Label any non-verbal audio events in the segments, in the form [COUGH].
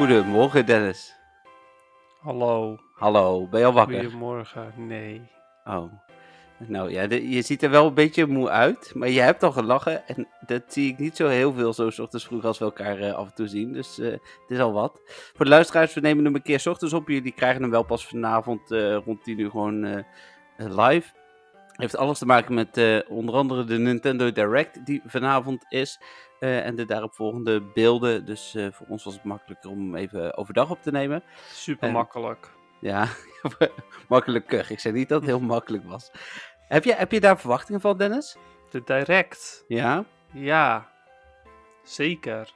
Goedemorgen Dennis. Hallo. Hallo, ben je al wakker? Goedemorgen. Nee. Oh. Nou ja, de- je ziet er wel een beetje moe uit, maar je hebt al gelachen. En dat zie ik niet zo heel veel zo 's ochtends vroeg als we elkaar eh, af en toe zien. Dus eh, het is al wat. Voor de luisteraars, we nemen hem een keer 's ochtends op. Jullie krijgen hem wel pas vanavond eh, rond 10 uur gewoon live. Heeft alles te maken met onder andere de Nintendo Direct die vanavond is. Eh, en de daaropvolgende beelden. Dus eh, voor ons was het makkelijker om even overdag op te nemen. Super makkelijk. Ja, [LAUGHS] makkelijker. Ik zei niet dat het heel makkelijk was. Heb je, heb je daar verwachtingen van, Dennis? De Direct. Ja. Ja. Zeker.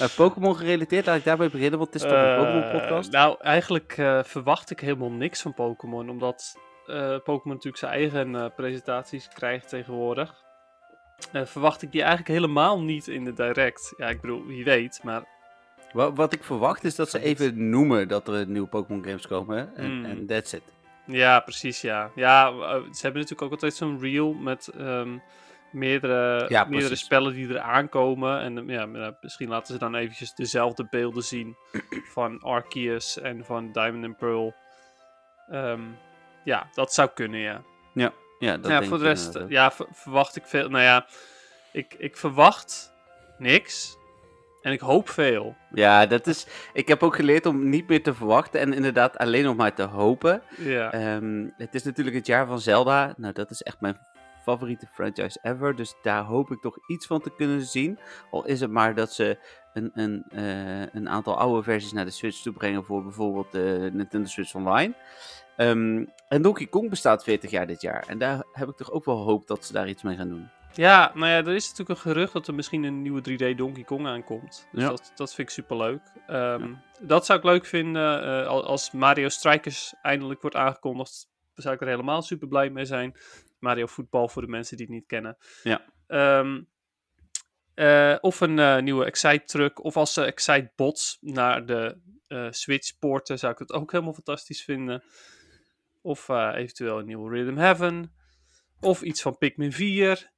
Uh, Pokémon gerelateerd, laat ik daarbij beginnen, want het is toch een Eh, Pokémon-podcast? Nou, eigenlijk eh, verwacht ik helemaal niks van Pokémon. Omdat eh, Pokémon natuurlijk zijn eigen eh, presentaties krijgt tegenwoordig. Eh, verwacht ik die eigenlijk helemaal niet in de Direct. Ja, ik bedoel, wie weet. Maar Wa- Wat ik verwacht is dat ze even noemen dat er nieuwe Pokémon games komen. En Mm. en that's it. Ja, precies, ja. Ja, eh, ze hebben natuurlijk ook altijd zo'n reel met ehm, meerdere, Ja, meerdere spellen die er aankomen. En eh, ja, eh, misschien laten ze dan eventjes dezelfde beelden zien [CLEARS THROAT] van Arceus en van Diamond and Pearl. Ehm, ja, dat zou kunnen, ja. Ja, ja dat ja, denk voor de rest, ja, ver- verwacht ik veel. Nou ja, ik, ik verwacht niks. En ik hoop veel. Ja, dat is... Ik heb ook geleerd om niet meer te verwachten en inderdaad alleen nog maar te hopen. Ja, Ehm, het is natuurlijk het jaar van Zelda. Nou, dat is echt mijn favoriete franchise ever. Dus daar hoop ik toch iets van te kunnen zien. Al is het maar dat ze een, een, eh, een aantal oude versies naar de Switch toe brengen voor bijvoorbeeld de Nintendo Switch Online. Ehm, en Donkey Kong bestaat 40 jaar dit jaar. En daar heb ik toch ook wel hoop dat ze daar iets mee gaan doen. Ja, nou ja, er is natuurlijk een gerucht dat er misschien een nieuwe 3D Donkey Kong aankomt. Dus Ja. dat, dat vind ik super leuk. Dat zou ik leuk vinden eh, al- als Mario Strikers eindelijk wordt aangekondigd. Zou ik er helemaal super blij mee zijn. Mario voetbal voor de mensen die het niet kennen. Ja. Ehm, eh, of een eh, nieuwe Excite truck. Of als ze Excite bots naar de Switch poorten, zou ik het ook helemaal fantastisch vinden. Of eh, eventueel een nieuwe Rhythm Heaven. Of iets van Pikmin 4.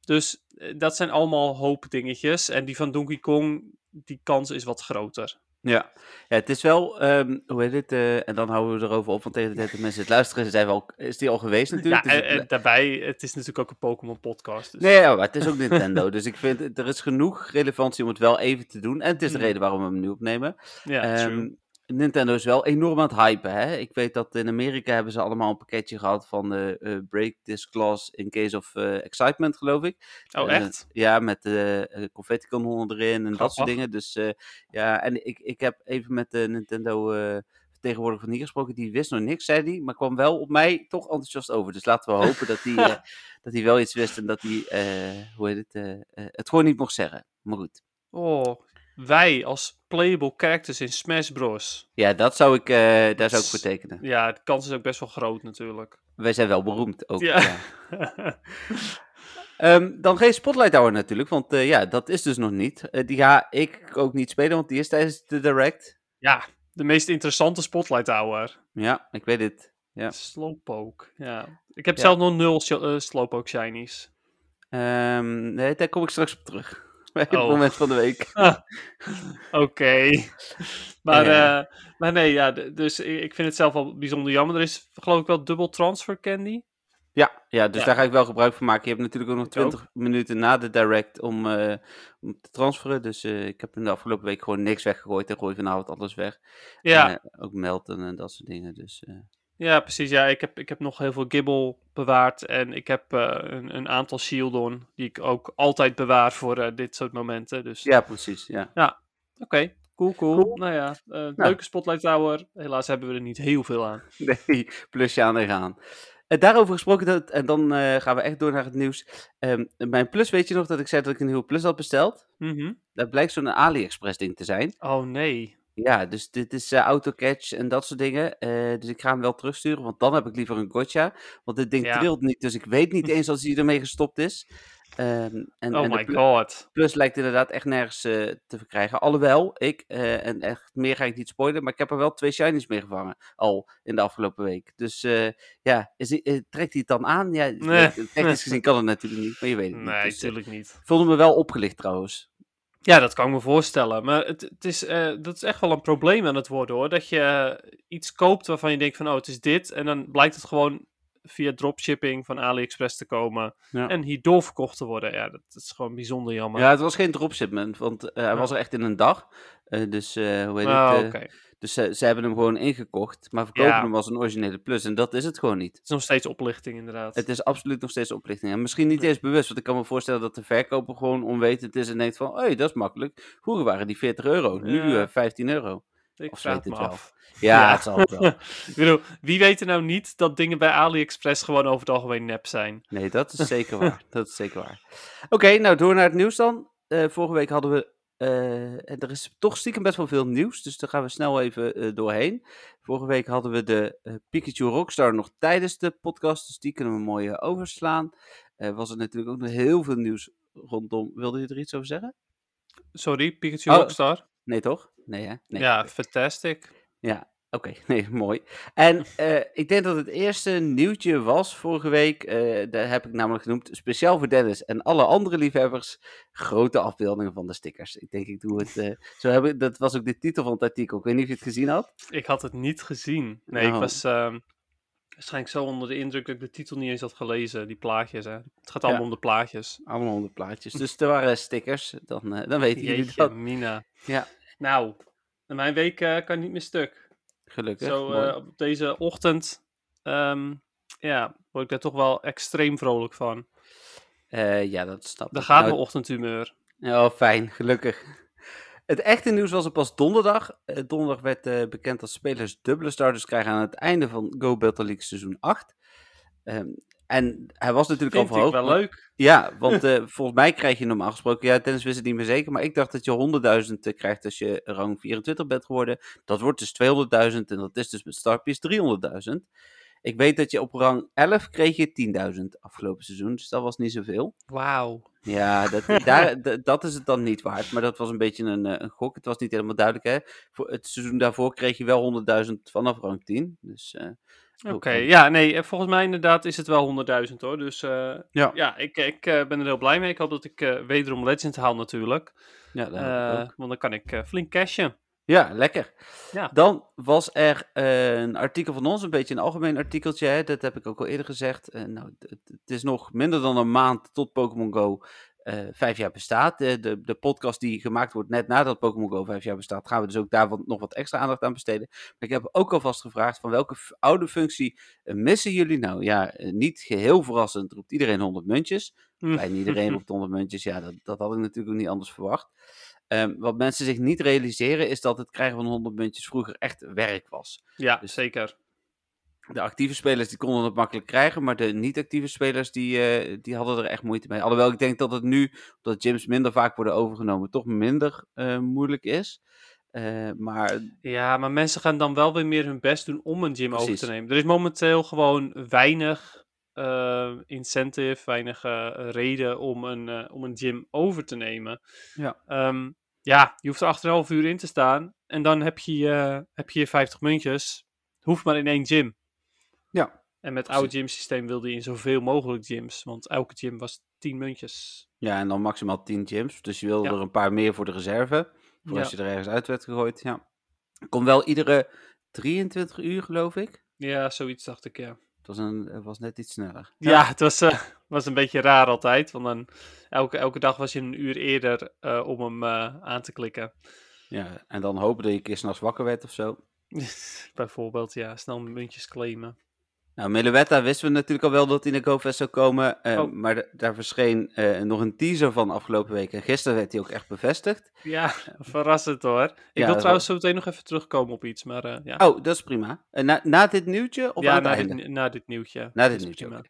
Dus eh, dat zijn allemaal hoop dingetjes. En die van Donkey Kong, die kans is wat groter. Ja, ja het is wel, ehm, hoe heet het, eh, en dan houden we erover op, want tegen de tijd dat mensen het luisteren, zijn we al, is die al geweest Ja, natuurlijk. dus en, het- en daarbij, het is natuurlijk ook een Pokémon podcast. Dus Nee, ja, maar het is ook Nintendo, dus ik vind, er is genoeg relevantie om het wel even te doen. En het is de Mm. reden waarom we hem nu opnemen. ja, Ehm, true. Nintendo is wel enorm aan het hypen, hè. Ik weet dat in Amerika hebben ze allemaal een pakketje gehad van eh, eh, break this clause in case of eh, excitement, geloof ik. Oh, Eh, echt? ja, met de confetti kanonnen erin en dat soort dingen. Dus ja, en ik, ik heb even met de Nintendo vertegenwoordiger van hier gesproken. Die wist nog niks, zei hij, maar kwam wel op mij toch enthousiast over. Dus laten we [LAUGHS] hopen dat hij dat hij wel iets wist en dat hij, hoe heet het, het gewoon niet mocht zeggen. Maar goed. Oh, wij als playable characters in Smash Bros. Ja, dat zou ik, eh, daar zou ik voor tekenen. Ja, de kans is ook best wel groot natuurlijk. Wij zijn wel beroemd ook. Ja. ja. [LAUGHS] Ehm, dan geen Spotlight Hour natuurlijk, want eh, ja, dat is dus nog niet. Eh, die ga ik ook niet spelen, want die is tijdens de Direct. ja, de meest interessante Spotlight Hour. Ja, ik weet het. Ja. Slowpoke, ja. Ik heb Ja. zelf nog nul Slowpoke shinies. Ehm, nee, daar kom ik straks op terug. [LAUGHS] Bij het Oh. moment van de week. [LAUGHS] Oké. maar, Ja. eh, maar nee, ja, dus ik vind het zelf wel bijzonder jammer. Er is geloof ik wel dubbel transfer candy. Ja, ja dus Ja. daar ga ik wel gebruik van maken. Je hebt natuurlijk ook nog Ik 20 minuten na de Direct om, eh, om te transferen. Dus eh, ik heb in de afgelopen week gewoon niks weggegooid en gooi vanavond alles weg. Ja, En, ook melten en dat soort dingen. Dus ja precies. Ja, ik heb, ik heb nog heel veel Gibble bewaard. En ik heb eh, een, een aantal Shieldon die ik ook altijd bewaar voor eh, dit soort momenten. Dus ja, precies. Ja. oké, cool, cool, Cool. Nou ja, eh, leuke Spotlight Hour. Helaas hebben we er niet heel veel aan. [LAUGHS] Nee, plusje aan er gaan. En daarover gesproken, dat, en dan gaan we echt door naar het nieuws. Ehm, mijn plus, weet je nog dat ik zei dat ik een nieuwe plus had besteld? Mhm. Dat blijkt zo'n AliExpress ding te zijn. Oh nee. Ja, dus dit is eh AutoCatch en dat soort dingen. Eh, dus ik ga hem wel terugsturen, want dan heb ik liever een gotcha. Want dit ding Ja. trilt niet, dus ik weet niet eens als hij ermee gestopt is. Ehm, en, Oh en my god. plus lijkt inderdaad echt nergens eh, te verkrijgen. Alhoewel, ik, en echt meer ga ik niet spoilen, maar ik heb er wel twee shinies mee gevangen. Al in de afgelopen week. Dus ja, is, trekt hij het dan aan? Ja, Nee. technisch gezien kan het natuurlijk niet, maar je weet het niet. Nee, Dus, eh, natuurlijk niet. ik voelde me wel opgelicht trouwens. Ja, dat kan ik me voorstellen. Maar het, het is, eh, dat is echt wel een probleem aan het worden hoor. Dat je iets koopt waarvan je denkt van oh, het is dit. En dan blijkt het gewoon via dropshipping van AliExpress te komen. Ja. En hier doorverkocht te worden. Ja, dat, is gewoon bijzonder jammer. Ja, het was geen dropshipment, want eh, hij Ja. was er echt in een dag. Eh, dus, hoe heet Ah, het? oké. eh, dus ze, ze hebben hem gewoon ingekocht, maar verkopen Ja. hem als een originele plus. En dat is het gewoon niet. Het is nog steeds oplichting inderdaad. Het is absoluut nog steeds oplichting. En misschien niet Nee. eens bewust, want ik kan me voorstellen dat de verkoper gewoon onwetend is en denkt van, hé, dat is makkelijk. Vroeger waren die 40 euro, nu Ja. eh, 15 euro. ik of vraag weten me het wel. af. Ja, Ja. het zal het wel. [LAUGHS] Ik bedoel, wie weet er nou niet dat dingen bij AliExpress gewoon over het algemeen nep zijn? Nee, dat is zeker [LAUGHS] waar. Dat is zeker waar. Oké, nou door naar het nieuws dan. Eh, vorige week hadden we. Eh, en er is toch stiekem best wel veel nieuws, dus daar gaan we snel even eh, doorheen. Vorige week hadden we de eh, Pikachu Rockstar nog tijdens de podcast, dus die kunnen we mooi overslaan. Was er natuurlijk ook nog heel veel nieuws rondom. Wilde je er iets over zeggen? Sorry, Pikachu Oh. Rockstar? Nee, toch? Nee, hè? Nee. Ja, fantastic. Ja, oké. [LAUGHS] Nee, mooi. En eh, ik denk dat het eerste nieuwtje was vorige week. eh daar heb ik namelijk genoemd. Speciaal voor Dennis en alle andere liefhebbers. Grote afbeeldingen van de stickers. Ik denk, ik doe het. eh, [LAUGHS] zo heb ik, dat was ook de titel van het artikel. Ik weet niet of je het gezien had. Ik had het niet gezien. Nee, ik Oh. was ehm, waarschijnlijk zo onder de indruk dat ik de titel niet eens had gelezen. Die plaatjes, hè. Het gaat allemaal Ja. om de plaatjes. Allemaal honderd plaatjes. Dus er waren stickers. Dan, dan weten jullie Jeetje, dat. Mina. Ja. Nou, mijn week kan niet meer stuk. Gelukkig. Zo eh, op deze ochtend, ehm, ja, word ik daar toch wel extreem vrolijk van. Eh, ja, dat snap ik. Daar gaat Nou, mijn ochtendhumeur. Oh, fijn, gelukkig. Het echte nieuws was er pas donderdag. Eh, donderdag werd bekend dat spelers dubbele starters krijgen aan het einde van Go Battle League seizoen 8. Ehm, en hij was natuurlijk Vind al ik verhoogd. wel maar- leuk. Ja, [LAUGHS] want eh, volgens mij krijg je normaal gesproken, ja, Dennis wist het niet meer zeker, maar ik dacht dat je 100.000 eh, krijgt als je rang 24 bent geworden. Dat wordt dus 200.000 en dat is dus met Starpies 300.000. Ik weet dat je op rang 11 kreeg je 10.000 afgelopen seizoen, dus dat was niet zoveel. Wauw. Ja, dat, [LAUGHS] daar, dat is het dan niet waard. Maar dat was een beetje een, eh, een gok. Het was niet helemaal duidelijk. Hè? Voor het seizoen daarvoor kreeg je wel 100.000 vanaf rang 10. Dus, eh, Oké, ja, nee, eh, volgens mij inderdaad is het wel 100.000 hoor. Dus eh, Ja. ja, ik, ik eh, ben er heel blij mee. Ik hoop dat ik wederom Legend haal natuurlijk. ja, dat want dan kan ik flink cashen. ja, lekker. Ja. Dan was er een artikel van ons, een beetje een algemeen artikeltje. Hè? Dat heb ik ook al eerder gezegd. Nou, het, het is nog minder dan een maand tot Pokémon Go eh, vijf jaar bestaat. Eh, de, de podcast die gemaakt wordt net nadat Pokémon Go vijf jaar bestaat, gaan we dus ook daar wat, nog wat extra aandacht aan besteden. Maar ik heb ook alvast gevraagd van welke oude functie eh, missen jullie nou? Ja, eh, niet geheel verrassend roept iedereen 100 muntjes. Bijna iedereen [LAUGHS] roept 100 muntjes. Ja, dat, dat had ik natuurlijk ook niet anders verwacht. Ehm, wat mensen zich niet realiseren is dat het krijgen van 100 muntjes vroeger echt werk was. Ja, Dus- zeker. De actieve spelers die konden het makkelijk krijgen, maar de niet-actieve spelers die, eh, die hadden er echt moeite mee. Alhoewel ik denk dat het nu, omdat gyms minder vaak worden overgenomen, toch minder eh, moeilijk is. Eh, maar Ja, maar mensen gaan dan wel weer meer hun best doen om een gym over te nemen. Er is momenteel gewoon weinig incentive, weinig reden om een, om een gym over te nemen. Ja. Ehm, ja, je hoeft er 8,5 uur in te staan en dan heb je, heb je je 50 muntjes. Hoeft maar in één gym. Ja, En met het precies. oude gymsysteem wilde je in zoveel mogelijk gyms, want elke gym was 10 muntjes. ja, en dan maximaal 10 gyms. Dus je wilde Ja. er een paar meer voor de reserve. Voor Ja. als je er ergens uit werd gegooid. Ja. Kon wel iedere 23 uur, geloof ik. Ja, zoiets dacht ik, ja. Het was, een, het was net iets sneller. Ja, het was, eh, was een beetje raar altijd. Want dan elke, elke dag was je een uur eerder eh, om hem eh, aan te klikken. Ja, en dan hopen dat je een keer s'nachts wakker werd of zo. [LAUGHS] Bijvoorbeeld, ja, snel muntjes claimen. Nou, Meluetta wisten we natuurlijk al wel dat hij naar GoFest zou komen. eh, Oh. Maar da- daar verscheen eh, nog een teaser van afgelopen week. En gisteren werd hij ook echt bevestigd. Ja, [LAUGHS] verrassend hoor. Ik Ja, wil trouwens zo meteen nog even terugkomen op iets, maar eh, ja. Oh, dat is prima. Na, na dit nieuwtje of ja, na dit, na dit nieuwtje. Na dit nieuwtje.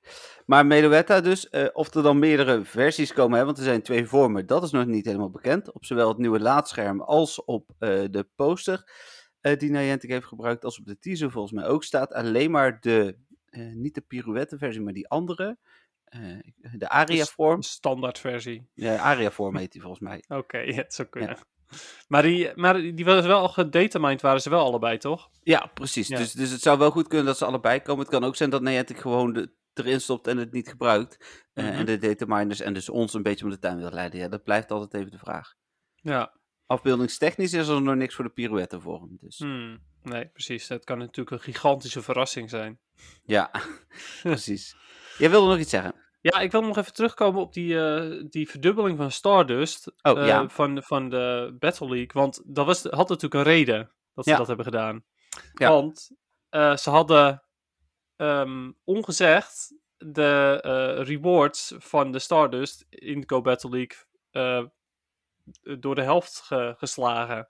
Maar Meluetta dus, of er dan meerdere versies komen, hè, want er zijn twee vormen, dat is nog niet helemaal bekend. Op zowel het nieuwe laadscherm als op de poster die Niantic heeft gebruikt, als op de teaser volgens mij ook staat. Alleen maar de, niet de pirouette versie, maar die andere, eh, de Aria vorm. Een standaard versie. Ja, Aria vorm heet die volgens mij. [LAUGHS] Oké, ja, het zou kunnen. Maar, die, maar die was wel al gedatamined, waren ze wel allebei, toch? Ja, precies. Ja. Dus, dus het zou wel goed kunnen dat ze allebei komen. Het kan ook zijn dat Niantic gewoon de, erin stopt en het niet gebruikt. eh, Mhm. En de dataminers en dus ons een beetje om de tuin wil leiden. Ja, dat blijft altijd even de vraag. Ja. Afbeeldingstechnisch is er nog niks voor de pirouette vorm. Dus Hmm. Nee, precies. Dat kan natuurlijk een gigantische verrassing zijn. ja, [LAUGHS] precies. Jij wilde nog iets zeggen? Ja, ik wil nog even terugkomen op die, eh, die verdubbeling van Stardust Oh, eh, ja. van, van de Battle League. Want dat was, had natuurlijk een reden dat ze Ja. dat hebben gedaan. Ja. Want eh, ze hadden ehm, ongezegd de eh, rewards van de Stardust in de Go Battle League eh, door de helft ge- geslagen.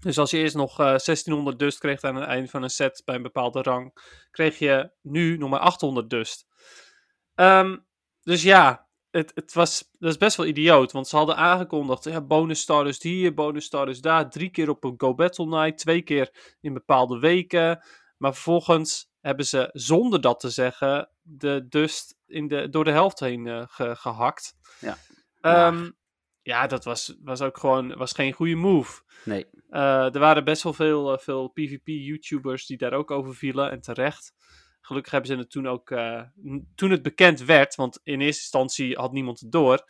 Dus als je eerst nog eh, 1600 dust kreeg aan het eind van een set bij een bepaalde rang, kreeg je nu nog maar 800 dust. Ehm, dus ja, het, het was, dat is best wel idioot, want ze hadden aangekondigd, ja, bonus stardust hier, bonus stardust daar, drie keer op een Go Battle Night, twee keer in bepaalde weken. Maar vervolgens hebben ze, zonder dat te zeggen, de dust in de, door de helft heen eh, ge- gehakt. Ja. Ehm, ja, dat was, was ook gewoon was geen goede move. Nee. Eh, er waren best wel veel, eh, veel PvP-YouTubers die daar ook over vielen en terecht. Gelukkig hebben ze het toen ook, n- toen het bekend werd, want in eerste instantie had niemand het door.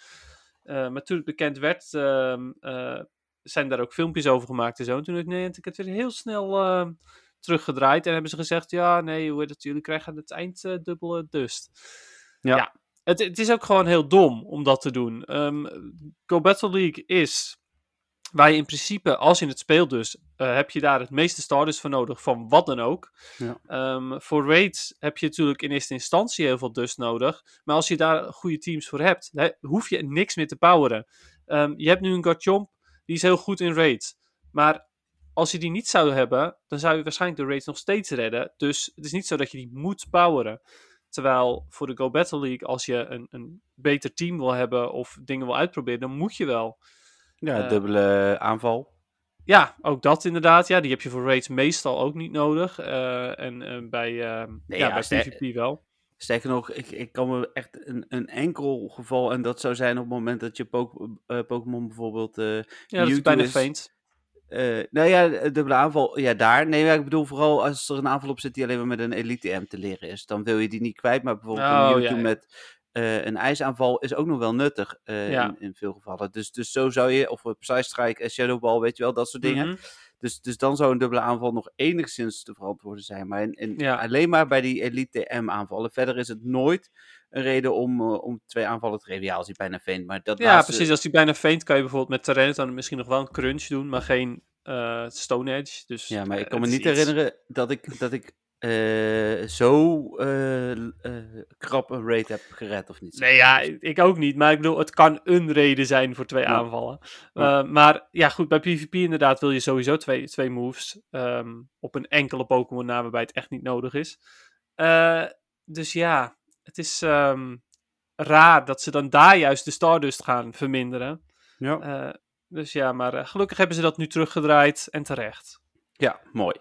Maar toen het bekend werd, ehm, eh, zijn daar ook filmpjes over gemaakt en zo. En toen heeft Niantic het weer heel snel eh, teruggedraaid en hebben ze gezegd, ja, nee, hoe het, jullie krijgen aan het eind dubbele dust. Ja. Het, het is ook gewoon heel dom om dat te doen. Ehm, Go Battle League is waar je in principe, als je het speelt dus, eh, heb je daar het meeste starters voor nodig, van wat dan ook. Ja. Ehm, voor raids heb je natuurlijk in eerste instantie heel veel dust nodig, maar als je daar goede teams voor hebt, hè, hoef je niks meer te poweren. Ehm, je hebt nu een Garchomp, die is heel goed in raids, maar als je die niet zou hebben, dan zou je waarschijnlijk de raids nog steeds redden. Dus het is niet zo dat je die moet poweren. Terwijl voor de Go Battle League, als je een, een beter team wil hebben of dingen wil uitproberen, dan moet je wel. Ja, Eh, dubbele aanval. Ja, ook dat inderdaad. Ja, die heb je voor raids meestal ook niet nodig. Eh, en eh, bij, eh, Nee, ja, ja, bij PvP wel. Sterker nog, ik, ik kan me echt een, een enkel geval, en dat zou zijn op het moment dat je Pok- eh, Pokémon bijvoorbeeld. eh, Ja, dat is bijna is- faint. Eh, nou ja, dubbele aanval, ja, daar. Nee, maar ik bedoel vooral als er een aanval op zit die alleen maar met een Elite M te leren is. Dan wil je die niet kwijt, maar bijvoorbeeld Oh, een ja, Mewtwo ja. met eh, een ijsaanval is ook nog wel nuttig eh, Ja. in, in veel gevallen. Dus, dus zo zou je, of een Psystrike en Shadow Ball, weet je wel, dat soort dingen. Mhm. Dus, dus dan zou een dubbele aanval nog enigszins te verantwoorden zijn. Maar in, alleen maar bij die Elite M aanvallen. Verder is het nooit een reden om, eh, om twee aanvallen te geven. Ja, als hij bijna veent. Maar dat Ja, laatste- precies. Als die bijna faint, kan je bijvoorbeeld met Tyranitar misschien nog wel een crunch doen, maar geen eh, Stone Edge. Dus, Ja, maar ik eh, kan me niet iets. herinneren dat ik, dat ik zo krap een raid heb gered of niet. Nee, ja, ik ook niet. Maar ik bedoel, het kan een reden zijn voor twee Ja. aanvallen. Ja. Maar ja, goed, bij PvP inderdaad wil je sowieso twee, twee moves ehm, op een enkele Pokémon na waarbij het echt niet nodig is. Dus ja, het is ehm, raar dat ze dan daar juist de Stardust gaan verminderen. Ja. Eh, dus ja, maar eh, gelukkig hebben ze dat nu teruggedraaid en terecht. ja, mooi.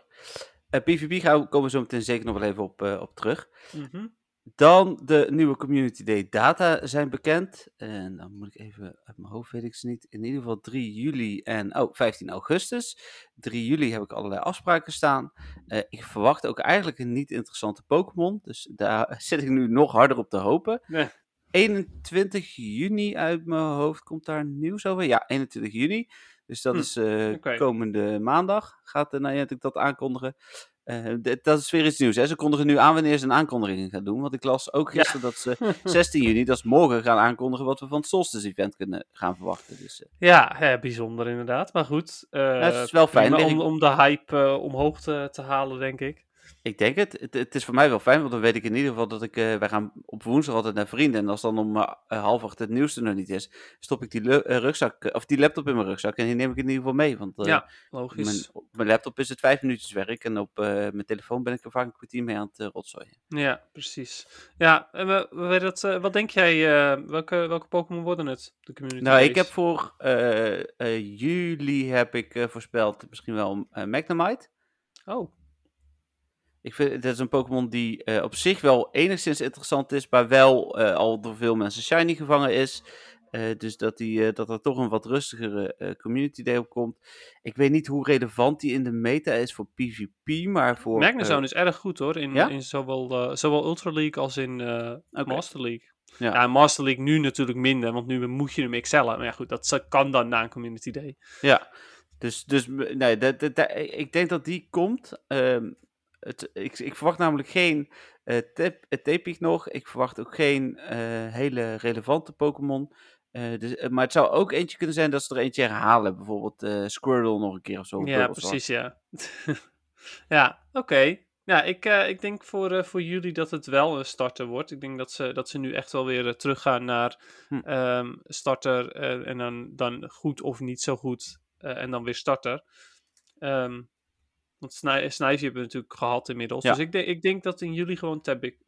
Eh, PvP gaan we, komen we zo meteen zeker nog wel even op, eh, op terug. Mhm. Dan de nieuwe Community Day data zijn bekend. En dan moet ik even uit mijn hoofd, weet ik ze niet. In ieder geval 3 juli en oh, 15 augustus. 3 juli heb ik allerlei afspraken staan. Eh, ik verwacht ook eigenlijk een niet interessante Pokémon. Dus daar [LAUGHS] zit ik nu nog harder op te hopen. Nee. 21 juni uit mijn hoofd komt daar nieuws over. Ja, 21 juni. Dus dat Hm, is eh, komende maandag. Gaat de Niantic dat aankondigen. Eh, dat is weer iets nieuws. Hè? Ze kondigen nu aan wanneer ze een aankondiging gaan doen. Want ik las ook Ja. gisteren dat ze [LAUGHS] 16 juni, dat is morgen, gaan aankondigen wat we van het Solstice Event kunnen gaan verwachten. Dus eh, Ja, hè, bijzonder inderdaad. Maar goed, eh, het is wel fijn. om, de hype omhoog te, te halen, denk ik. Ik denk het. het. Het is voor mij wel fijn, want dan weet ik in ieder geval dat ik... eh, wij gaan op woensdag altijd naar vrienden. En als dan om eh, half acht het nieuws er nog niet is, stop ik die, eh, rugzak, of die laptop in mijn rugzak. En die neem ik in ieder geval mee. Want ja, logisch. mijn, op mijn laptop is het vijf minuutjes werk. En op mijn telefoon ben ik er vaak een kwartier mee aan het rotzooien. Ja, precies. Ja, en we, we dat, wat denk jij, welke, welke Pokémon worden het? De community Nou, ik heb voor juli heb ik voorspeld misschien wel Magnemite. Oh, Ik vind dat is een Pokémon die eh, op zich wel enigszins interessant is, maar wel eh, al door veel mensen shiny gevangen is. Eh, dus dat, die, dat er toch een wat rustigere community day op komt. Ik weet niet hoe relevant die in de meta is voor PvP, maar voor... Magnezone is erg goed hoor, in, ja? in zowel, zowel Ultra League als in Oké. Master League. Ja. Master League nu natuurlijk minder, want nu moet je hem excellen. Maar ja, goed, dat kan dan na een Community Day. Ja, dus, dus nee, dat, dat, dat- ik denk dat die komt. Ehm, het, ik, ik verwacht namelijk geen eh tap, eh, nog. Ik verwacht ook geen eh, hele relevante Pokémon. Dus, maar het zou ook eentje kunnen zijn dat ze er eentje herhalen. Bijvoorbeeld Squirtle nog een keer of zo. Ja, precies, ja. [LAUGHS] ja, oké. Ja, ik, ik denk voor, voor jullie dat het wel een starter wordt. Ik denk dat ze, dat ze nu echt wel weer uh, teruggaan naar Hm. ehm, starter uh, en dan, dan goed of niet zo goed uh, en dan weer starter. Um, want Sni Snivy hebben we natuurlijk gehad inmiddels. Ja. Dus ik, de ik denk dat in jullie gewoon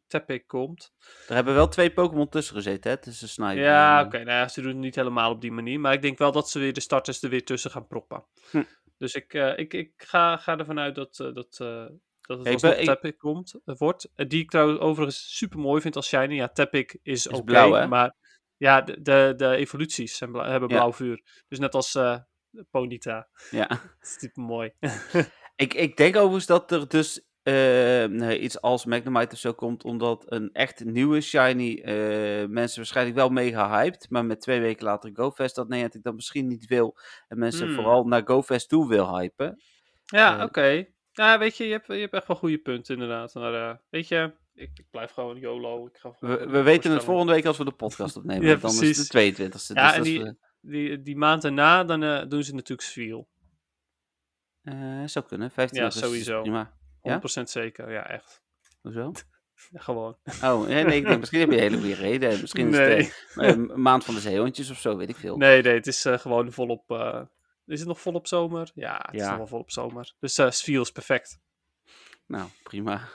Tepic komt. Er hebben wel twee Pokémon tussen gezeten, hè? Tussen Snivy Ja, en... oké. Okay, nou ja, ze doen het niet helemaal op die manier. Maar ik denk wel dat ze weer de starters er weer tussen gaan proppen. Hm. Dus ik, uh, ik, ik ga, ga ervan uit dat, uh, dat, uh, dat het Ik alsnog ben- ik- Tepic komt, wordt. Die ik trouwens overigens super mooi vind als shiny. Ja, Tepic is, oké, blauw, hè? maar ja, de, de, de evoluties hebben Ja. blauw vuur. Dus net als eh Ponyta. Ja. [LAUGHS] Dat is super mooi. [LAUGHS] Ik, ik denk overigens dat er dus eh, nee, iets als Magnemite of zo komt, omdat een echt nieuwe shiny eh, mensen waarschijnlijk wel mega hyped, maar met twee weken later GoFest dat Niantic dat misschien niet wil en mensen Hmm. vooral naar GoFest toe wil hypen. Ja, Eh. oké. Ja, weet je, je hebt, je hebt echt wel goede punten inderdaad. Maar weet je, ik, ik blijf gewoon YOLO. Ik ga gewoon We, weten het volgende week als we de podcast [LAUGHS] opnemen, Ja, want dan is het de 22e. Ja, dus en die- Die, maand erna, dan doen ze natuurlijk Swiel. Eh, eh, zou kunnen, 15 Ja, augustus sowieso. Prima. 100% zeker, ja, echt. Hoezo? Ja, [LAUGHS] gewoon. Oh, nee, nee, ik denk, misschien heb je een hele goede reden. Misschien is nee. het eh, een maand van de zeehondjes of zo, weet ik veel. nee, nee, het is eh, gewoon volop. eh, is het nog volop zomer? Ja, het is Ja. nog wel volop zomer. Dus eh Swiel is perfect. Nou, prima.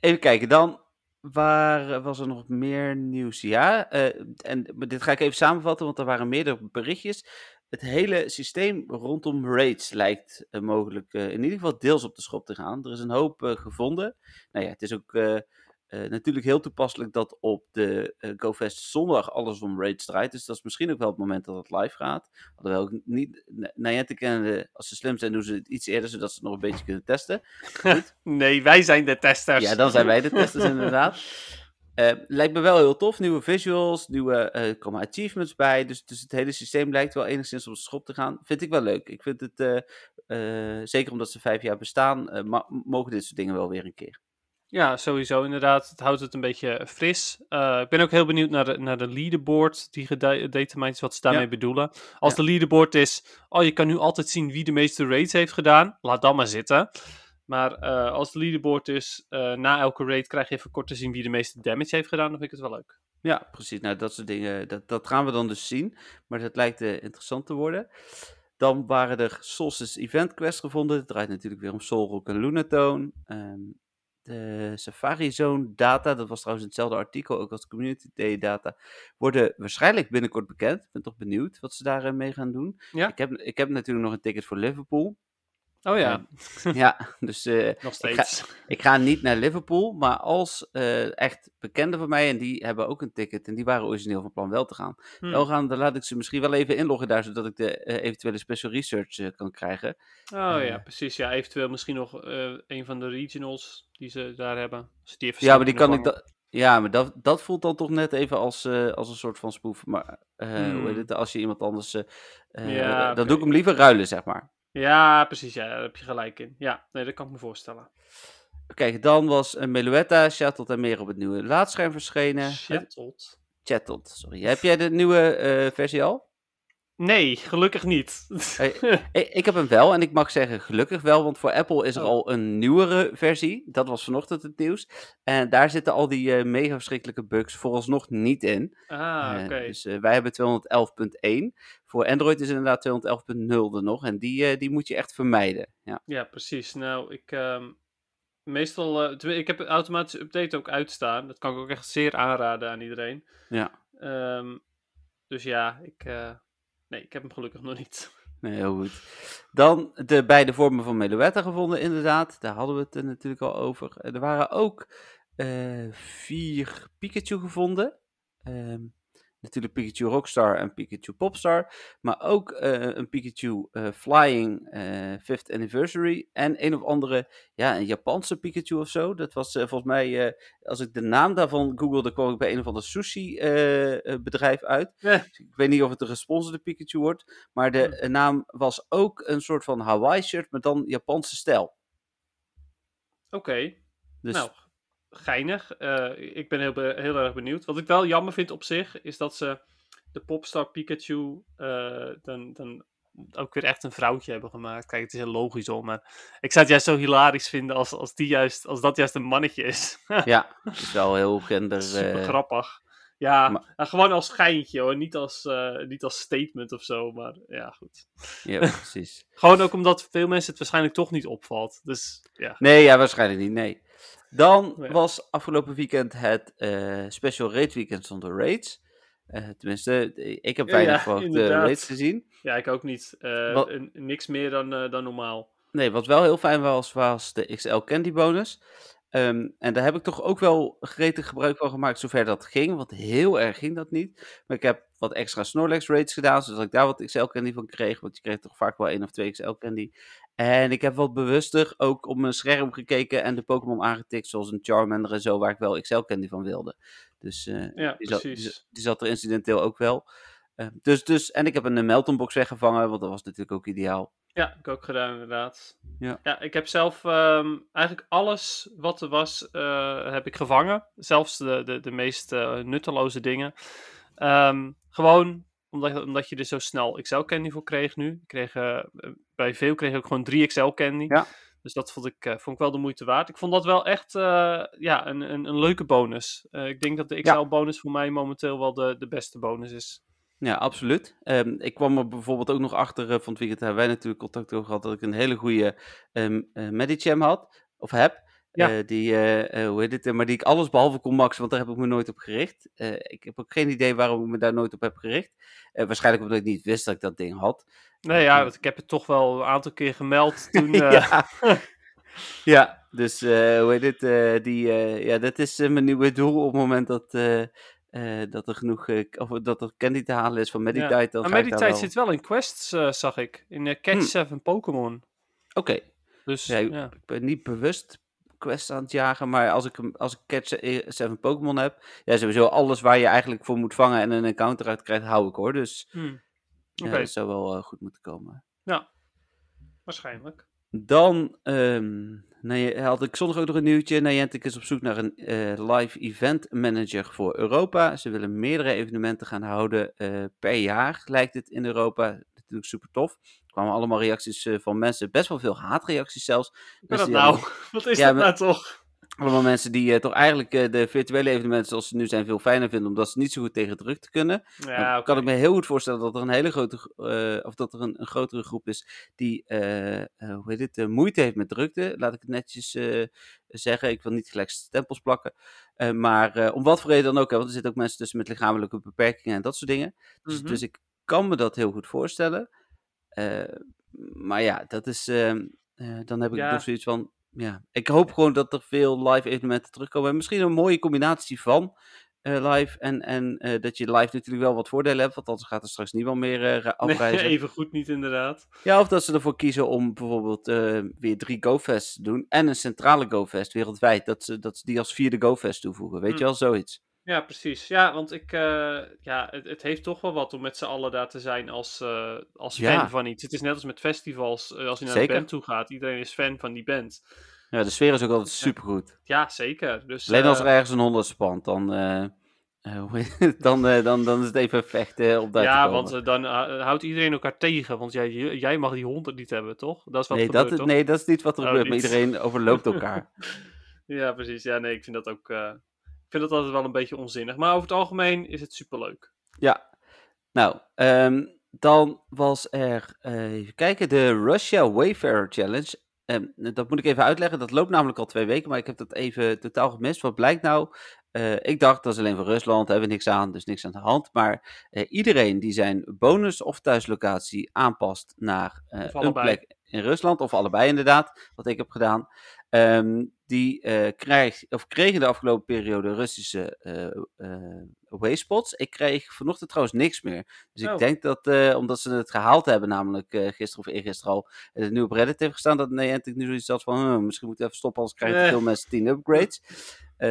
Even kijken, dan waar was er nog meer nieuws? Ja, eh, en dit ga ik even samenvatten, want er waren meerdere berichtjes. Het hele systeem rondom raids lijkt eh, mogelijk eh, in ieder geval deels op de schop te gaan. Er is een hoop eh, gevonden. Nou ja, het is ook natuurlijk heel toepasselijk dat op de GoFest zondag alles om raids draait. Dus dat is misschien ook wel het moment dat het live gaat. Alhoewel ik niet, Niantic kennende, als ze slim zijn, doen ze het iets eerder, zodat ze het nog een beetje kunnen testen. [LAUGHS] Nee, wij zijn de testers. Ja, dan zijn wij de testers [LAUGHS] inderdaad. Eh, lijkt me wel heel tof. Nieuwe visuals, nieuwe eh, komen achievements bij. Dus, dus het hele systeem lijkt wel enigszins op de schop te gaan. Vind ik wel leuk. Ik vind het, eh, eh, zeker omdat ze vijf jaar bestaan, mogen dit soort dingen wel weer een keer. Ja, sowieso inderdaad. Het houdt het een beetje fris. Ik ben ook heel benieuwd naar de, naar de leaderboard die gedetermined is, wat ze daarmee Ja. bedoelen. Als Ja. de leaderboard is, oh je kan nu altijd zien wie de meeste raids heeft gedaan, laat dan maar zitten. Maar eh, als de leaderboard is, eh, na elke raid krijg je even kort te zien wie de meeste damage heeft gedaan, dan vind ik het wel leuk. Ja, precies. Nou, dat soort dingen, dat, dat gaan we dan dus zien. Maar dat lijkt eh, interessant te worden. Dan waren er Solstice Event Quest gevonden. Het draait natuurlijk weer om Solrock en Lunatone. Ehm, de Safari Zone data, dat was trouwens hetzelfde artikel, ook als Community Day data, worden waarschijnlijk binnenkort bekend. Ik ben toch benieuwd wat ze daarmee mee gaan doen. Ja. Ik, heb, ik heb natuurlijk nog een ticket voor Liverpool. Oh ja, [LAUGHS] ja, dus eh, nog ik steeds. ik ga niet naar Liverpool, maar als eh, echt bekenden van mij, en die hebben ook een ticket, en die waren origineel van plan wel te gaan, Hm. wel gaan, dan laat ik ze misschien wel even inloggen daar, zodat ik de eh, eventuele special research kan krijgen. Oh ja, precies. Ja, eventueel misschien nog een van de regionals die ze daar hebben. Die Ja, maar die kan ik vangen. da- Ja, maar dat, dat voelt dan toch net even als, als een soort van spoef. Maar hoe heet Hmm. het, als je iemand anders. Ja, dan doe ik hem liever ruilen, zeg maar. Ja, precies. Ja, daar heb je gelijk in. Ja, nee, dat kan ik me voorstellen. Kijk, dan was een Meluetta, Shattled en meer op het nieuwe laadscherm verschenen. Shattled. Chattled, sorry. Heb jij de nieuwe eh, versie al? Nee, gelukkig niet. [LAUGHS] Ik, heb hem wel en ik mag zeggen gelukkig wel, want voor Apple is er Oh. al een nieuwere versie. Dat was vanochtend het nieuws. En daar zitten al die eh, mega verschrikkelijke bugs vooralsnog niet in. ah, Eh, oké. dus eh, wij hebben 211.1. Voor Android is inderdaad 211.0 er nog. En die, die moet je echt vermijden. Ja. Ja, precies. Nou, ik... ehm, meestal... ik heb een automatische update ook uitstaan. Dat kan ik ook echt zeer aanraden aan iedereen. ja. Ehm, dus ja, ik... nee, ik heb hem gelukkig nog niet. Nee, heel goed. Dan de beide vormen van Meluetta gevonden, inderdaad. Daar hadden we het natuurlijk al over. Eh, Er waren ook eh, vier Pikachu gevonden. Ehm, natuurlijk Pikachu Rockstar en Pikachu Popstar. Maar ook eh, een Pikachu eh, Flying eh 5th Anniversary. En een of andere, ja, een Japanse Pikachu of zo. Dat was eh, volgens mij, eh, als ik de naam daarvan googelde, kwam ik bij een of ander sushi eh, eh, bedrijf uit. Ja. Dus ik weet niet of het een gesponsorde Pikachu wordt. Maar de eh, naam was ook een soort van Hawaii shirt, maar dan Japanse stijl. Oké, Dus nou, geinig. Eh, ik ben heel, be- heel erg benieuwd. Wat ik wel jammer vind op zich, is dat ze de Popstar Pikachu eh, dan, dan ook weer echt een vrouwtje hebben gemaakt. Kijk, het is heel logisch om, maar ik zou het juist zo hilarisch vinden als, als, die juist, als dat juist een mannetje is. [LAUGHS] ja, het is wel heel gender... Super eh, grappig. Ja, maar- nou, gewoon als geintje hoor, niet als, niet als statement of zo, maar ja, goed. ja, [LAUGHS] precies. Gewoon ook omdat veel mensen het waarschijnlijk toch niet opvalt. Dus ja. Nee, ja, waarschijnlijk niet, nee. Dan Ja. was afgelopen weekend het eh, Special Raid Weekend zonder raids. Eh, tenminste, ik heb weinig ja, van de raids gezien. Ja, ik ook niet. Eh, Wat- niks meer dan, eh, dan normaal. Nee, wat wel heel fijn was, was de XL Candy bonus. Ehm, en daar heb ik toch ook wel gretig gebruik van gemaakt, zover dat ging. Want heel erg ging dat niet. Maar ik heb wat extra Snorlax raids gedaan, zodat ik daar wat XL Candy van kreeg. Want je kreeg toch vaak wel één of twee XL Candy. En ik heb wat bewuster ook op mijn scherm gekeken en de Pokémon aangetikt, zoals een Charmander en zo, waar ik wel XL Candy van wilde. Dus eh, Ja, die, zat, die, zat- die zat er incidenteel ook wel. Eh, dus, dus, en ik heb een Melton box weggevangen, want dat was natuurlijk ook ideaal. Ja, heb ik ook gedaan inderdaad. Ja. ja ik heb zelf ehm, eigenlijk alles wat er was, eh, heb ik gevangen. Zelfs de, de, de meest eh, nutteloze dingen. Ehm, gewoon omdat, omdat je er zo snel XL candy voor kreeg nu. Ik kreeg, eh, bij veel kreeg ik ook gewoon 3 XL candy. Ja. Dus dat vond ik, vond ik wel de moeite waard. Ik vond dat wel echt ja, een, een, een leuke bonus. Ik denk dat de Ja. XL-bonus voor mij momenteel wel de, de beste bonus is. Ja, absoluut. Ehm, ik kwam er bijvoorbeeld ook nog achter, eh, van het weekend hebben wij natuurlijk contact over gehad, dat ik een hele goede ehm eh, Medicham had, of heb. Ja. Eh, die, hoe heet het, maar die ik alles behalve kon maxen, want daar heb ik me nooit op gericht. Ik heb ook geen idee waarom ik me daar nooit op heb gericht. Waarschijnlijk omdat ik niet wist dat ik dat ding had. Nee, ja, Ja. want ik heb het toch wel een aantal keer gemeld [LAUGHS] toen... ja. [LAUGHS] ja, dus hoe heet het, die, ja, dat is mijn nieuwe doel op het moment dat, eh, dat er genoeg, eh, of dat er candy te halen is van Meditite. Dan Maar Meditite wel... zit wel in quests, eh, zag ik. In Catch Hmm. 7 Pokémon. Oké, Dus Ja, ja, ik ben niet bewust quests aan het jagen, maar als ik, als ik Catch 7 Pokémon heb, ja, sowieso alles waar je eigenlijk voor moet vangen en een encounter uit krijgt, hou ik hoor. Dus Hmm. ja, Oké, dat zou wel goed moeten komen. waarschijnlijk. Dan ehm, nou, ja, had ik zondag ook nog een nieuwtje. Niantic is op zoek naar een eh, live event manager voor Europa. Ze willen meerdere evenementen gaan houden eh, per jaar, lijkt het in Europa. Natuurlijk super tof. Er kwamen allemaal reacties eh, van mensen, best wel veel haatreacties zelfs. Wat nou? [LAUGHS] Wat is Ja, dat nou toch? Allemaal mensen die eh, toch eigenlijk eh, de virtuele evenementen zoals ze nu zijn veel fijner vinden, omdat ze niet zo goed tegen druk kunnen. Ja, Dan kan ik me heel goed voorstellen dat er een hele grote, gro- eh, of dat er een, een grotere groep is die, hoe heet het, moeite heeft met drukte. Laat ik het netjes zeggen. Ik wil niet gelijk stempels plakken. Maar om wat voor reden dan ook, hè, want er zitten ook mensen tussen met lichamelijke beperkingen en dat soort dingen. Dus, Mhm. dus ik kan me dat heel goed voorstellen. Maar ja, dat is, ehm, eh, dan heb ik Ja. nog zoiets van, ja, ik hoop gewoon dat er veel live evenementen terugkomen. En misschien een mooie combinatie van eh, live en, en eh, dat je live natuurlijk wel wat voordelen hebt, want anders gaat er straks niemand meer eh, ra- Nee, [LAUGHS] afreizen. even goed niet inderdaad. Ja, of dat ze ervoor kiezen om bijvoorbeeld weer drie GoFests te doen en een centrale GoFest wereldwijd. Dat ze, dat ze die als vierde GoFest toevoegen, weet Hm. je wel, zoiets. Ja, precies. Ja, want ik, eh, ja, het, het heeft toch wel wat om met z'n allen daar te zijn als, eh, als fan Ja. van iets. Het is net als met festivals, eh, als je naar Zeker. een band toe gaat. Iedereen is fan van die band. Ja, de sfeer is ook altijd supergoed. Ja, zeker. Dus, Alleen als er ergens een hond spant, dan, [LAUGHS] dan, dan, dan is het even vechten om daar te ja, want dan houdt iedereen elkaar tegen. Want jij, jij mag die hond niet hebben, toch? Dat is wat nee, gebeurt, dat, toch? nee, dat is niet wat er Oh, gebeurt, maar iedereen overloopt elkaar. [LAUGHS] Ja, precies. Ja, nee, ik vind dat ook... ik vind dat altijd wel een beetje onzinnig. Maar over het algemeen is het superleuk. Ja, nou, ehm, dan was er, eh, even kijken, de Russia Wayfarer Challenge. Ehm, dat moet ik even uitleggen, dat loopt namelijk al twee weken, maar ik heb dat even totaal gemist. Wat blijkt nou? Eh, ik dacht, dat is alleen voor Rusland, hebben we niks aan, dus niks aan de hand. Maar eh, iedereen die zijn bonus of thuislocatie aanpast naar een plek in Rusland, of allebei inderdaad, wat ik heb gedaan, ehm, die krijgt, of kregen de afgelopen periode Russische, eh, wayspots. Ik kreeg vanochtend trouwens niks meer. Dus ik Oh. denk dat, omdat ze het gehaald hebben, namelijk gisteren of eergisteren al, het nu op Reddit heeft gestaan, dat Niantic nu zoiets had van, misschien moet ik even stoppen, anders te Eh. veel mensen 10 upgrades.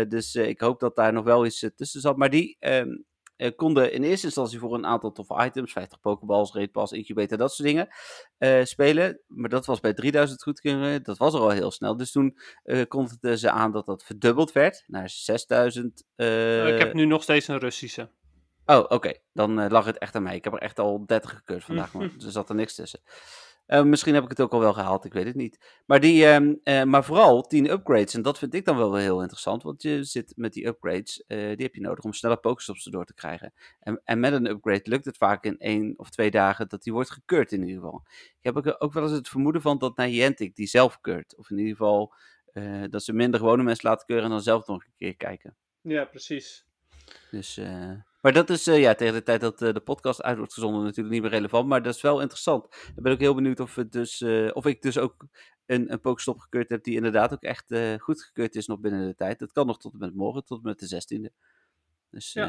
Dus ik hoop dat daar nog wel iets tussen zat. Maar die eh, konden in eerste instantie voor een aantal toffe items, 50 pokeballs, raid pass, incubator, dat soort dingen, eh, spelen. Maar dat was bij 3000 goedkeuringen, dat was er al heel snel. Dus toen eh kondigden ze aan dat dat verdubbeld werd naar 6000. eh, ik heb nu nog steeds een Russische. Oh, oké. Dan lag het echt aan mij. Ik heb er echt al 30 gekeurd vandaag, [LAUGHS] maar er zat er niks tussen. Eh, misschien heb ik het ook al wel gehaald, ik weet het niet. Maar, die, ehm, eh, maar vooral 10 upgrades. En dat vind ik dan wel heel interessant. Want je zit met die upgrades, eh, die heb je nodig om sneller pokestops erdoor te krijgen. En, en met een upgrade lukt het vaak in één of twee dagen dat die wordt gekeurd in ieder geval. Ik heb ook, wel eens het vermoeden van dat Niantic die zelf keurt. Of in ieder geval dat ze minder gewone mensen laten keuren en dan zelf nog een keer kijken. Ja, precies. Dus, eh, maar dat is eh, ja, tegen de tijd dat eh, de podcast uit wordt gezonden natuurlijk niet meer relevant. Maar dat is wel interessant. Ik ben ook heel benieuwd of, het dus, eh, of ik dus ook een, een pokestop gekeurd heb die inderdaad ook echt goed gekeurd is nog binnen de tijd. Dat kan nog tot en met morgen, tot en met de 16e. Dus, Ja.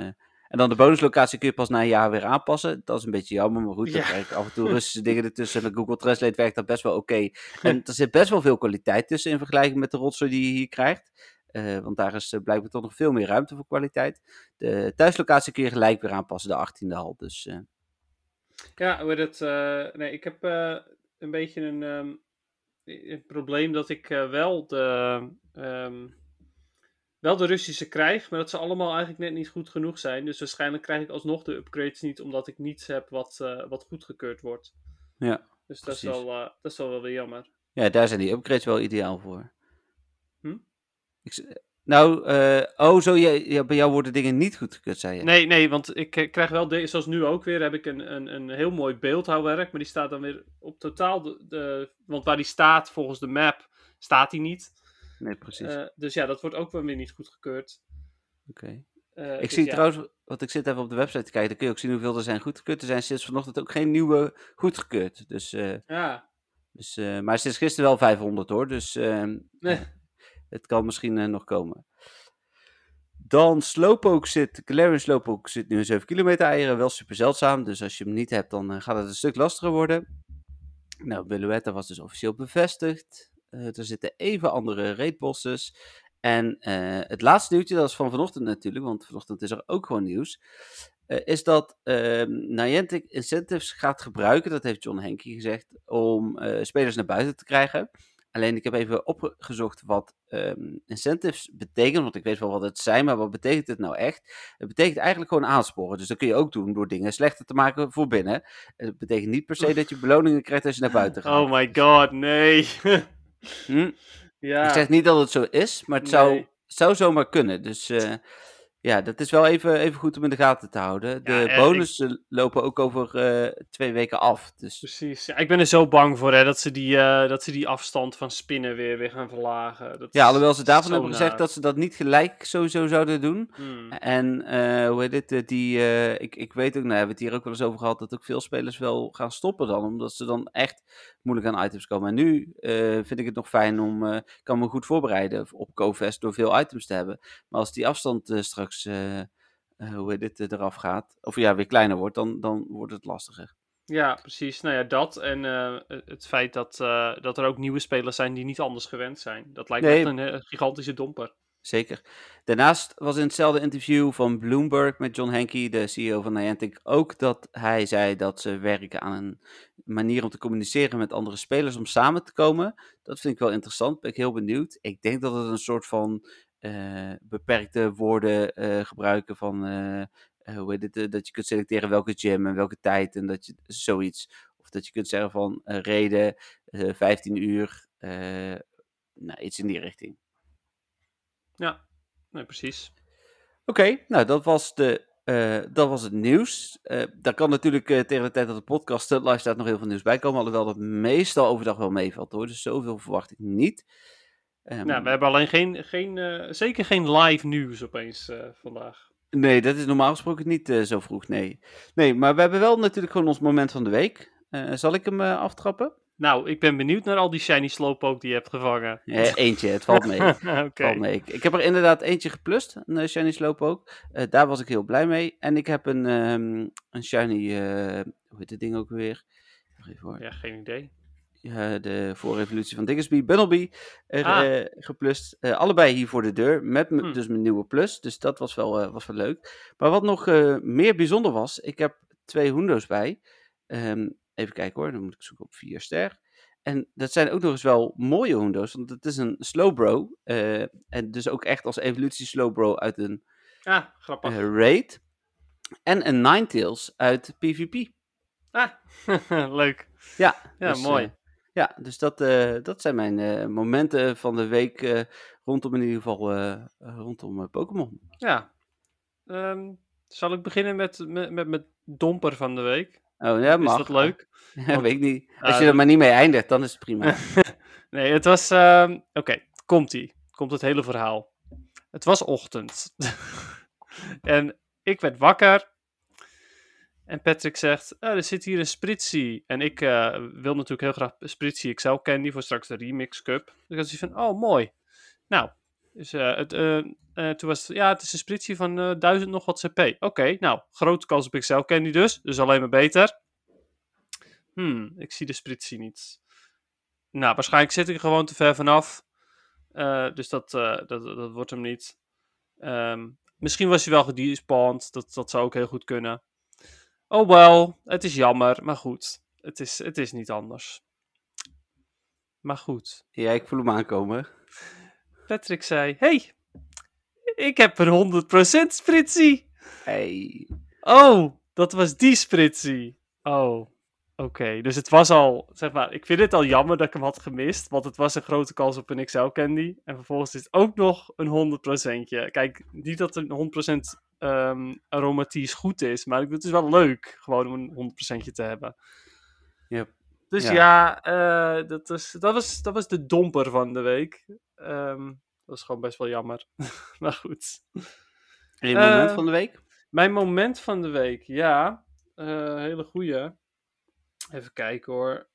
en dan de bonuslocatie kun je pas na een jaar weer aanpassen. Dat is een beetje jammer, maar goed, Ja. ik af en toe Russische dingen ertussen. En met Google Translate werkt dat best wel oké. [LAUGHS] En er zit best wel veel kwaliteit tussen in vergelijking met de rotzooi die je hier krijgt. Eh, want daar is eh, blijkbaar toch nog veel meer ruimte voor kwaliteit. De thuislocatie kun je gelijk weer aanpassen, de 18e al. Dus eh, Ja, hoe het? nee, ik heb een beetje een, ehm, een probleem dat ik wel, de, ehm, wel de Russische krijg, maar dat ze allemaal eigenlijk net niet goed genoeg zijn. Dus waarschijnlijk krijg ik alsnog de upgrades niet, omdat ik niets heb wat, eh, wat goedgekeurd wordt. ja. Dus dat is, wel, dat is wel wel weer jammer. ja, daar zijn die upgrades wel ideaal voor. Ik, nou, eh, oh zo, ja, bij jou worden dingen niet goedgekeurd, zei je? Nee, nee, want ik eh, krijg wel, de, zoals nu ook weer, heb ik een, een, een heel mooi beeldhouwwerk, maar die staat dan weer op totaal, de, de, want waar die staat volgens de map, staat die niet. Nee, precies. Eh, dus ja, dat wordt ook wel weer niet goedgekeurd. Oké. Ik dus zie ja. trouwens, want ik zit even op de website te kijken, dan kun je ook zien hoeveel er zijn goedgekeurd. Er zijn sinds vanochtend ook geen nieuwe goedgekeurd. Dus, Ja, dus, maar sinds gisteren wel 500 hoor, dus ehm, Nee. Het kan misschien eh, nog komen. Dan Slowpoke zit, Galarian Slowpoke zit nu in 7 kilometer eieren, wel super zeldzaam. Dus als je hem niet hebt, dan eh, gaat het een stuk lastiger worden. Nou, Billouetta was dus officieel bevestigd. Eh, er zitten even andere raidbosses. En het laatste nieuwtje, dat is van vanochtend natuurlijk, want vanochtend is er ook gewoon nieuws. is dat ehm Niantic incentives gaat gebruiken, dat heeft John Henke gezegd, om spelers naar buiten te krijgen. Alleen ik heb even opgezocht wat ehm, incentives betekenen, want ik weet wel wat het zijn, maar wat betekent het nou echt? Het betekent eigenlijk gewoon aansporen. Dus dat kun je ook doen door dingen slechter te maken voor binnen. Het betekent niet per se dat je beloningen krijgt als je naar [LAUGHS] buiten gaat. Oh my god, nee. Hm? [LAUGHS] ja, Ik zeg niet dat het zo is, maar het zou, Nee. zou zomaar kunnen. Dus eh, ja, dat is wel even, even goed om in de gaten te houden. De Ja, eh, bonussen lopen ook over eh, twee weken af. Dus precies. Ja, ik ben er zo bang voor hè, dat, ze die, eh, dat ze die afstand van spinnen weer, weer gaan verlagen. Dat ja, alhoewel ze daarvan hebben gezegd dat ze dat niet gelijk sowieso zouden doen. Hmm. En hoe heet het, die, ik, ik weet ook, nou hebben we het hier ook wel eens over gehad, dat ook veel spelers wel gaan stoppen dan, omdat ze dan echt moeilijk aan items komen. En nu vind ik het nog fijn om, kan me goed voorbereiden op GoFest door veel items te hebben. Maar als die afstand eh, straks, eh, eh, hoe heet dit, eh, eraf gaat, of ja, weer kleiner wordt, dan, dan wordt het lastiger. Ja, precies. Nou ja, dat en het feit dat, dat er ook nieuwe spelers zijn die niet anders gewend zijn. Dat lijkt me echt een gigantische domper. Zeker. Daarnaast was in hetzelfde interview van Bloomberg met John Henke, de CEO van Niantic, ook dat hij zei dat ze werken aan een manier om te communiceren met andere spelers om samen te komen. Dat vind ik wel interessant, ben ik heel benieuwd. Ik denk dat het een soort van beperkte woorden eh, gebruiken van, eh, eh, hoe heet het, eh, dat je kunt selecteren welke gym en welke tijd en dat je zoiets. Of dat je kunt zeggen van eh, reden eh 15 uur, eh, nou iets in die richting. Ja, nee, precies. Oké, nou dat was, de, eh, dat was het nieuws. Eh daar kan natuurlijk eh, tegen de tijd dat de podcast eh, live staat nog heel veel nieuws bij komen. Alhoewel dat meestal overdag wel meevalt hoor. Dus zoveel verwacht ik niet. Ehm, Nou, we hebben alleen geen, geen eh, zeker geen live nieuws opeens eh, vandaag. Nee, dat is normaal gesproken niet eh, zo vroeg, nee. Nee, maar we hebben wel natuurlijk gewoon ons moment van de week. Zal ik hem aftrappen? Nou, ik ben benieuwd naar al die shiny slowpoke die je hebt gevangen. Eentje, het valt mee. [LAUGHS] Oké. Valt mee. Ik, ik heb er inderdaad eentje geplust, een shiny slowpoke. Daar was ik heel blij mee. En ik heb een, ehm, een shiny, hoe heet dit ding ook weer? Even hoor. Ja, geen idee. Ja, de voorrevolutie van Diggersby, Bunnelby, er Ah. eh, geplust. Eh, allebei hier voor de deur, met Hm. dus mijn nieuwe plus. Dus dat was wel, was wel leuk. Maar wat nog meer bijzonder was, ik heb twee Hoendo's bij. Ehm, even kijken hoor, dan moet ik zoeken op 4 ster. En dat zijn ook nog eens wel mooie Hoendo's, want het is een Slowbro. en dus ook echt als evolutie Slowbro uit een Ah, grappig. raid. En een Ninetales uit PvP. Ah, [LAUGHS] leuk. Ja, Ja, dus, mooi. Ja, dus dat, eh, dat zijn mijn eh, momenten van de week eh, rondom in ieder geval rondom Pokémon. Ja. Ehm, zal ik beginnen met, met, met mijn domper van de week? Oh ja, Is mag. dat leuk? [LAUGHS] Ja, weet ik niet. Als Ah, je er maar niet mee eindigt, dan is het prima. [LAUGHS] Nee, het was. ehm, Oké, komt-ie. Komt het hele verhaal. Het was ochtend. [LAUGHS] en ik werd wakker. En Patrick zegt: "Ah, Er zit hier een Spritzy. En ik eh, wil natuurlijk heel graag Spritzy XL Candy voor straks de Remix Cup. Dus ik zoiets van: Oh, mooi. Nou, dus, eh, het, toen was het: Ja, het is een Spritzy van eh 1000 nog wat CP. Oké, nou, grote kans op XL Candy dus. Dus alleen maar beter. Hmm, ik zie de Spritzy niet. Nou, waarschijnlijk zit ik er gewoon te ver vanaf. Dus dat, dat, dat wordt hem niet. Ehm, misschien was hij wel gedespawned. Dat, dat zou ook heel goed kunnen. Oh wel, het is jammer. Maar goed, het is, het is niet anders. Maar goed. ja, ik voel hem aankomen. Patrick zei: Hey, ik heb een 100% Spritzy. Hey. Oh, dat was die Spritzy. Oh, oké. Dus het was al, zeg maar, ik vind het al jammer dat ik hem had gemist. Want het was een grote kans op een XL Candy. En vervolgens is het ook nog een 100%. Kijk, niet dat een 100% ehm aromaties goed is. Maar het is wel leuk, gewoon om een 100% te hebben. Yep. Dus Ja. ja, eh, dat, is, dat, was, dat was de domper van de week. Ehm, dat is gewoon best wel jammer. [LAUGHS] maar goed. En je moment Eh, van de week? Mijn moment van de week, ja. eh, hele goeie. Even kijken hoor.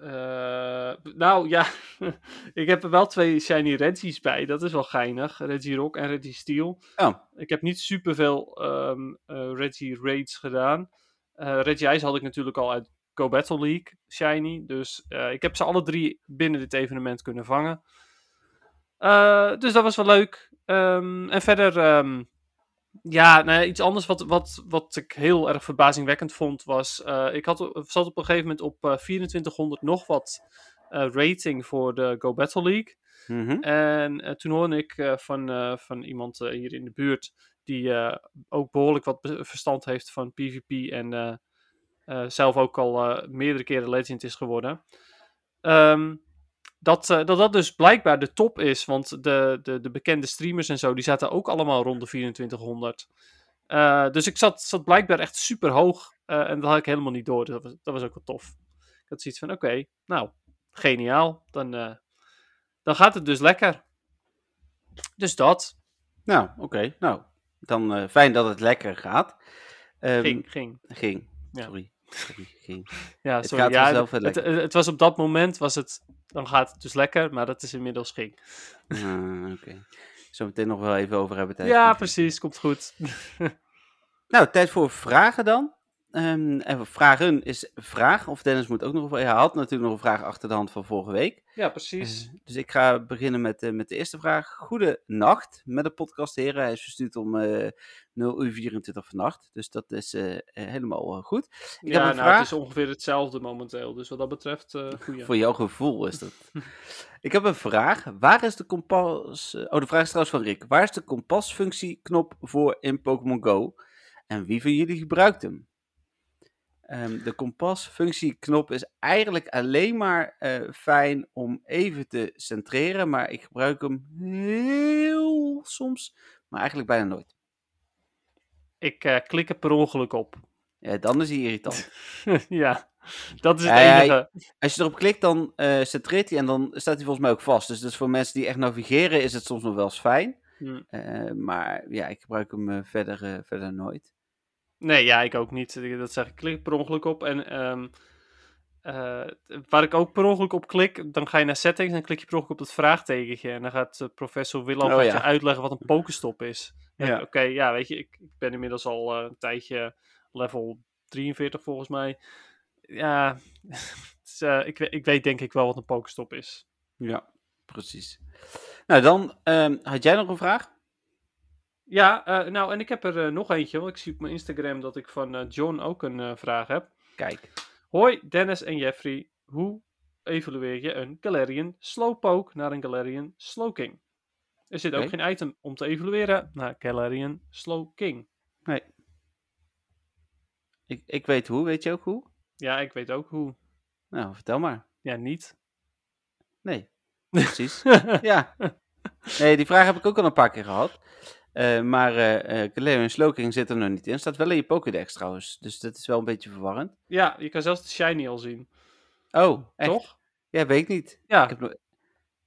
Eh, nou ja, [LAUGHS] ik heb er wel twee shiny Reggie's bij. Dat is wel geinig. Reggie Rock en Reggie Steel. Oh, Ik heb niet superveel ehm eh Reggie Raids gedaan. Eh Reggie Ice had ik natuurlijk al uit Go Battle League shiny. Dus ik heb ze alle drie binnen dit evenement kunnen vangen. Dus dat was wel leuk. Ehm, en verder, ehm, ja, nou ja, iets anders wat, wat, wat ik heel erg verbazingwekkend vond was... eh, ik had, zat op een gegeven moment op eh 2400 nog wat eh, rating voor de Go Battle League. mhm. En toen hoorde ik van, van iemand hier in de buurt die ook behoorlijk wat verstand heeft van PvP en zelf ook al meerdere keren legend is geworden. Ehm, dat, eh, dat dat dus blijkbaar de top is, want de, de, de bekende streamers en zo, die zaten ook allemaal rond de 2400. Eh, dus ik zat, zat blijkbaar echt super hoog eh, en dat had ik helemaal niet door. Dus dat was, dat was ook wel tof. Ik had zoiets van, oké, nou, geniaal. Dan, dan gaat het dus lekker. Dus dat. Nou, oké. Nou, dan fijn dat het lekker gaat. Ehm, Ging, ging. Ging. Ja. Sorry. [LAUGHS] Ja, Het sorry. gaat ja, het, het, het was op dat moment, was het, dan gaat het dus lekker, maar dat is inmiddels ging. Ah, oké. Zometeen nog wel even over hebben tijdens Ja, precies, komt goed. [LAUGHS] Nou, tijd voor vragen dan. Ehm, en vragen is vraag. Of Dennis moet ook nog... Hij had natuurlijk nog een vraag achter de hand van vorige week. Ja, precies. Eh, dus ik ga beginnen met, eh, met de eerste vraag. Goede nacht met de podcast, heren. Hij is verstuurd om eh 0 uur 24 vannacht. Dus dat is helemaal goed. Ik ja, heb een nou, vraag. het is ongeveer hetzelfde momenteel. Dus wat dat betreft, [LAUGHS] goeie. Voor jouw gevoel is dat. [LAUGHS] ik heb een vraag. Waar is de kompas... Oh, de vraag is trouwens van Rick. Waar is de kompasfunctieknop voor in Pokémon Go? En wie van jullie gebruikt hem? Ehm, de kompasfunctieknop is eigenlijk alleen maar eh, fijn om even te centreren. Maar ik gebruik hem heel soms, maar eigenlijk bijna nooit. Ik eh, klik er per ongeluk op. Ja, dan is hij irritant. [LAUGHS] ja, dat is het ja, enige. Als je erop klikt, dan eh centreert hij en dan staat hij volgens mij ook vast. Dus, dus voor mensen die echt navigeren is het soms nog wel eens fijn. Hm. Eh, maar ja, ik gebruik hem eh, verder, eh, verder nooit. Nee, ja, ik ook niet. Dat zeg ik, klik per ongeluk op. En ehm, eh, waar ik ook per ongeluk op klik, dan ga je naar settings en klik je per ongeluk op dat vraagtekentje. En dan gaat eh, professor Willow Oh, ja. je uitleggen wat een pokestop is. Ja. Oké, ja, weet je, ik, ik ben inmiddels al eh, een tijdje level 43 volgens mij. Ja, [LAUGHS] het eh, ik, ik weet denk ik wel wat een pokestop is. Ja, precies. Nou, dan ehm, had jij nog een vraag? Ja, eh, nou, en ik heb er eh, nog eentje, want ik zie op mijn Instagram dat ik van eh, John ook een vraag heb. Kijk. Hoi Dennis en Jeffrey, hoe evalueer je een Galarian Slowpoke naar een Galarian Slowking? Er zit ook geen item om te evalueren naar Galarian Slowking. Nee. Ik, ik weet hoe, weet je ook hoe? Ja, ik weet ook hoe. Nou, vertel maar. Ja, niet. Nee, [LAUGHS] precies. ja. Nee, die vraag heb ik ook al een paar keer gehad. Eh, maar eh eh Galarian Slowking zit er nog niet in. Staat wel in je Pokédex trouwens. Dus dat is wel een beetje verwarrend. ja, je kan zelfs de shiny al zien. Oh, echt? Toch? Ja, weet ik niet. Ja, Ik heb, nog,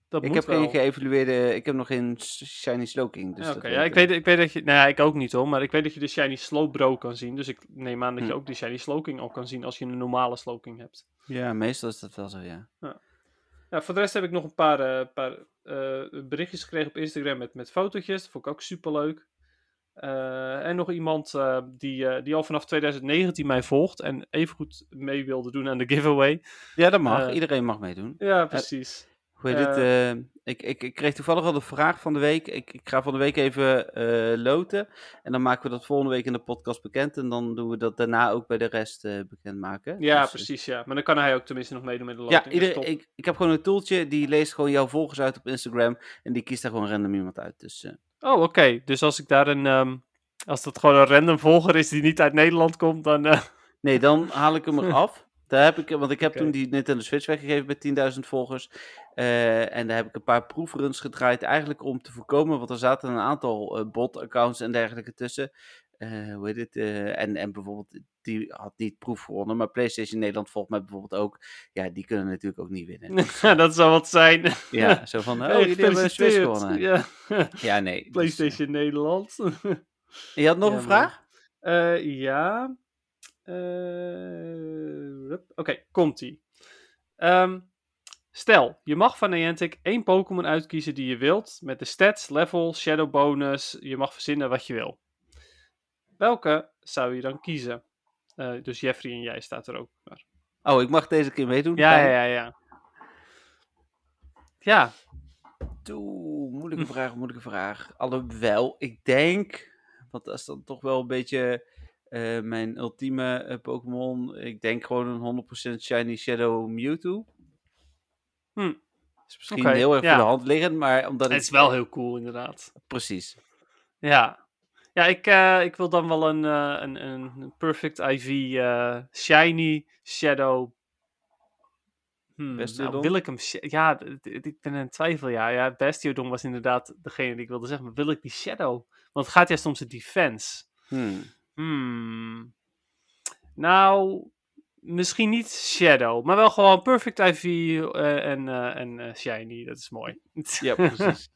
dat ik heb wel. geen geëvalueerde... Ik heb nog geen Shiny Slowking. Dus Ja, Oké, ja, ik, weet, ik weet dat je... Nou ja, ik ook niet hoor, maar ik weet dat je de shiny Slowbro kan zien. Dus ik neem aan dat je Hm. ook die shiny Slowking al kan zien als je een normale Slowking hebt. Ja, meestal is dat wel zo, ja. Ja, voor de rest heb ik nog een paar, paar berichtjes gekregen op Instagram met, met fotootjes. Dat vond ik ook super leuk. en nog iemand eh, die, eh, die al vanaf 2019 mij volgt en even goed mee wilde doen aan de giveaway. Ja, dat mag. Eh, Iedereen mag meedoen. Ja, precies. Hoe heet het? eh, eh, ik, ik, ik kreeg toevallig al de vraag van de week. Ik, ik ga van de week even eh, loten. En dan maken we dat volgende week in de podcast bekend. En dan doen we dat daarna ook bij de rest bekendmaken. ja, Dus, precies. Ja. Maar dan kan hij ook tenminste nog meedoen met de loting. Ja, top. ik, ik heb gewoon een toeltje. Die leest gewoon jouw volgers uit op Instagram. En die kiest daar gewoon random iemand uit. Dus Oh, oké. Dus als ik daar een... ehm, als dat gewoon een random volger is die niet uit Nederland komt, dan... nee, dan haal ik hem [LAUGHS] eraf. Daar heb ik, want ik heb toen die Nintendo Switch weggegeven met 10.000 volgers. Eh, en daar heb ik een paar proefruns gedraaid. Eigenlijk om te voorkomen, want er zaten een aantal eh, bot-accounts en dergelijke tussen. Eh, hoe heet het? en, en bijvoorbeeld, die had niet proef gewonnen. Maar PlayStation Nederland volgt mij bijvoorbeeld ook. Ja, die kunnen natuurlijk ook niet winnen. [LAUGHS] dat zou wat zijn. Ja, zo van, [LAUGHS] oh, Hey, jullie hebben een Switch gewonnen. Ja. [LAUGHS] Ja, nee. dus, PlayStation Nederland. je had nog Ja, een vraag? Ja. Eh. Oké, komt-ie. Ehm, stel, je mag van Niantic één Pokémon uitkiezen die je wilt, met de stats, level, shadow bonus, je mag verzinnen wat je wil. Welke zou je dan kiezen? Eh, dus Jeffrey en jij staat er ook. Maar... Oh, ik mag deze keer meedoen? Ja, ja, ja, ja. Ja, Oeh, moeilijke vraag, moeilijke vraag. Alhoewel, ik denk, want dat is dan toch wel een beetje eh, mijn ultieme eh, Pokémon. Ik denk gewoon een 100% Shiny Shadow Mewtwo. Hm. Is misschien Oké, heel erg ja. voor de hand liggend, maar omdat het is wel heel cool inderdaad. Precies. Ja, ja ik, eh, ik wil dan wel een, eh, een, een Perfect IV eh, Shiny Shadow. Hmm, nou, wil ik hem. Ja, ik ben in twijfel. Ja, ja, Bastiodon was inderdaad degene die ik wilde zeggen. Maar wil ik die Shadow? Want het gaat juist om zijn defense. Hmm. Hmm. Nou, misschien niet Shadow, maar wel gewoon Perfect IV eh, en, eh, en eh, Shiny. Dat is mooi. Ja, [LAUGHS] precies.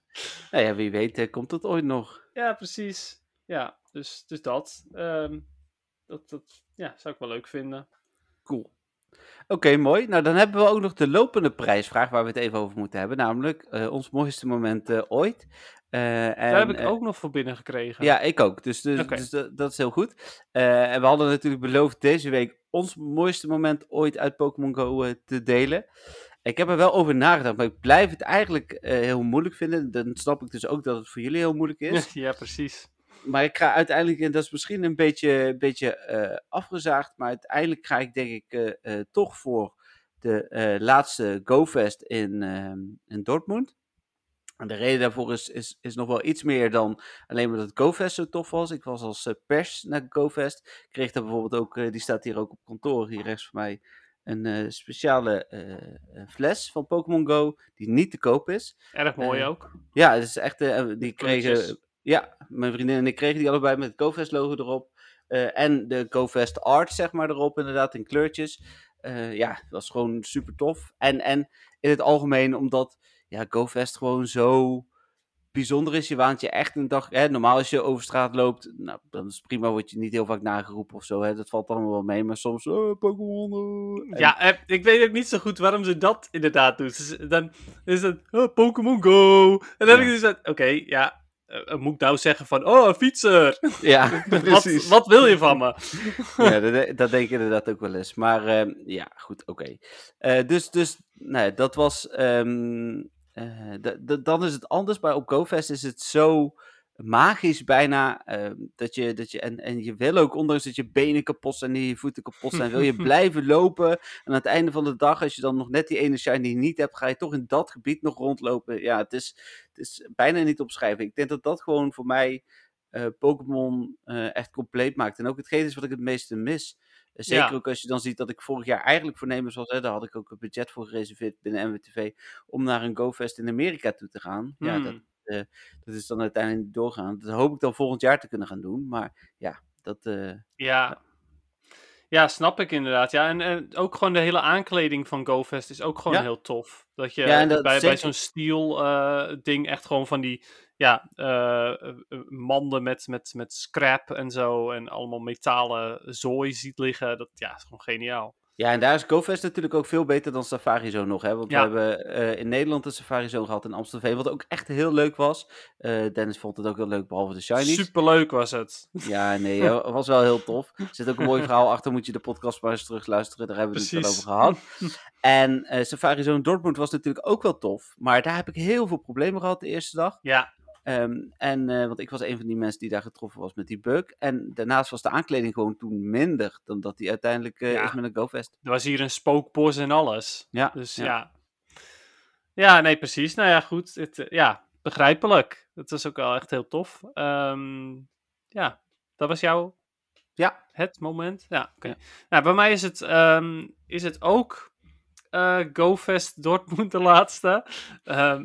nou ja, wie weet komt het ooit nog. Ja, precies. Ja, dus, dus dat. Ehm, dat. Dat ja, zou ik wel leuk vinden. Cool. Oké, mooi. Nou, dan hebben we ook nog de lopende prijsvraag waar we het even over moeten hebben. Namelijk ons mooiste moment ooit. Eh, en, Daar heb ik eh, ook nog voor binnen gekregen. Ja, ik ook. Dus, dus, dus dat, dat is heel goed. Eh, en we hadden natuurlijk beloofd deze week ons mooiste moment ooit uit Pokémon Go te delen. Ik heb er wel over nagedacht, maar ik blijf het eigenlijk heel moeilijk vinden. Dan snap ik dus ook dat het voor jullie heel moeilijk is. [LAUGHS] ja, precies. maar ik ga uiteindelijk, en dat is misschien een beetje, beetje afgezaagd, maar uiteindelijk ga ik denk ik toch voor de laatste GoFest in, in Dortmund. En de reden daarvoor is, is, is nog wel iets meer dan alleen maar dat GoFest zo tof was. Ik was als eh, pers naar GoFest. Kreeg daar bijvoorbeeld ook, eh, die staat hier ook op kantoor, hier rechts van mij, een eh, speciale fles van Pokémon Go, die niet te koop is. Erg mooi ook. Ja, het is echt, die kregen, ja, mijn vriendin en ik kregen die allebei met het GoFest logo erop. En de GoFest art, zeg maar, erop inderdaad, in kleurtjes. Ja, dat was gewoon super tof. En, en in het algemeen, omdat ja, GoFest gewoon zo bijzonder is. Je waant je echt een dag. Hè, normaal als je over straat loopt, nou, dan is prima, word je niet heel vaak nageroepen of zo. Hè, dat valt allemaal wel mee. Maar soms, oh, Pokémon. En- Ja, eh, ik weet ook niet zo goed waarom ze dat inderdaad doet. Dus dan is het oh, Pokémon Go. En dan heb ik dus dat, oké, ja, eh, moet ik nou zeggen van, oh, een fietser. ja, [LAUGHS] wat, precies. wat wil je van me? [LAUGHS] ja, dat, dat denk ik inderdaad ook wel eens. Maar ehm, ja, goed, oké. Eh, dus, dus nee, dat was. ehm, eh, dan is het anders. Bij op GoFest is het zo magisch bijna. ehm, dat je, dat je, en, en je wil ook, ondanks dat je benen kapot zijn en je voeten kapot zijn, wil je [LAUGHS] blijven lopen. En aan het einde van de dag, als je dan nog net die ene shiny niet hebt, ga je toch in dat gebied nog rondlopen. Ja, het is, het is bijna niet opschrijven. Ik denk dat dat gewoon voor mij eh, Pokémon eh, echt compleet maakt. En ook hetgeen is wat ik het meeste mis. Eh, Zeker Ja. ook als je dan ziet dat ik vorig jaar eigenlijk voornemens was, hè, daar had ik ook een budget voor gereserveerd binnen MWTV, om naar een GoFest in Amerika toe te gaan. Ja, dat, Hmm. dat is dan uiteindelijk niet doorgaan. Dat hoop ik dan volgend jaar te kunnen gaan doen. Maar ja, dat... eh, Ja. Ja, snap ik inderdaad. Ja, en, en ook gewoon de hele aankleding van GoFest is ook gewoon Ja. heel tof. Dat je Ja, en dat bij, bij zo'n steel eh, ding echt gewoon van die ja, eh, eh, manden met, met, met scrap en zo en allemaal metalen zooi ziet liggen. Dat ja, is gewoon geniaal. Ja, en daar is GoFest natuurlijk ook veel beter dan Safari Zone nog. Hè? Want Ja. we hebben eh, in Nederland een Safari Zone gehad in Amstelveen, wat ook echt heel leuk was. Dennis vond het ook heel leuk, behalve de shinies. Superleuk was het. Ja, nee, [LAUGHS] was wel heel tof. Er zit ook een mooi verhaal achter, moet je de podcast maar eens terugluisteren. Daar hebben we het wel over gehad. [LAUGHS] En eh, Safari Zone Dortmund was natuurlijk ook wel tof. Maar daar heb ik heel veel problemen gehad de eerste dag. Ja, Ehm, en, eh, want ik was een van die mensen die daar getroffen was met die bug. En daarnaast was de aankleding gewoon toen minder dan dat die uiteindelijk eh, Ja. is met een GoFest. er was hier een spookbos en alles. Ja, Dus ja. ja. ja. nee, precies. Nou ja, goed. Het, eh, ja, begrijpelijk. Het was ook wel echt heel tof. Ehm, ja, dat was jouw Ja. het moment. Ja, oké. Ja. Nou, bij mij is het, ehm, is het ook eh GoFest Dortmund de laatste.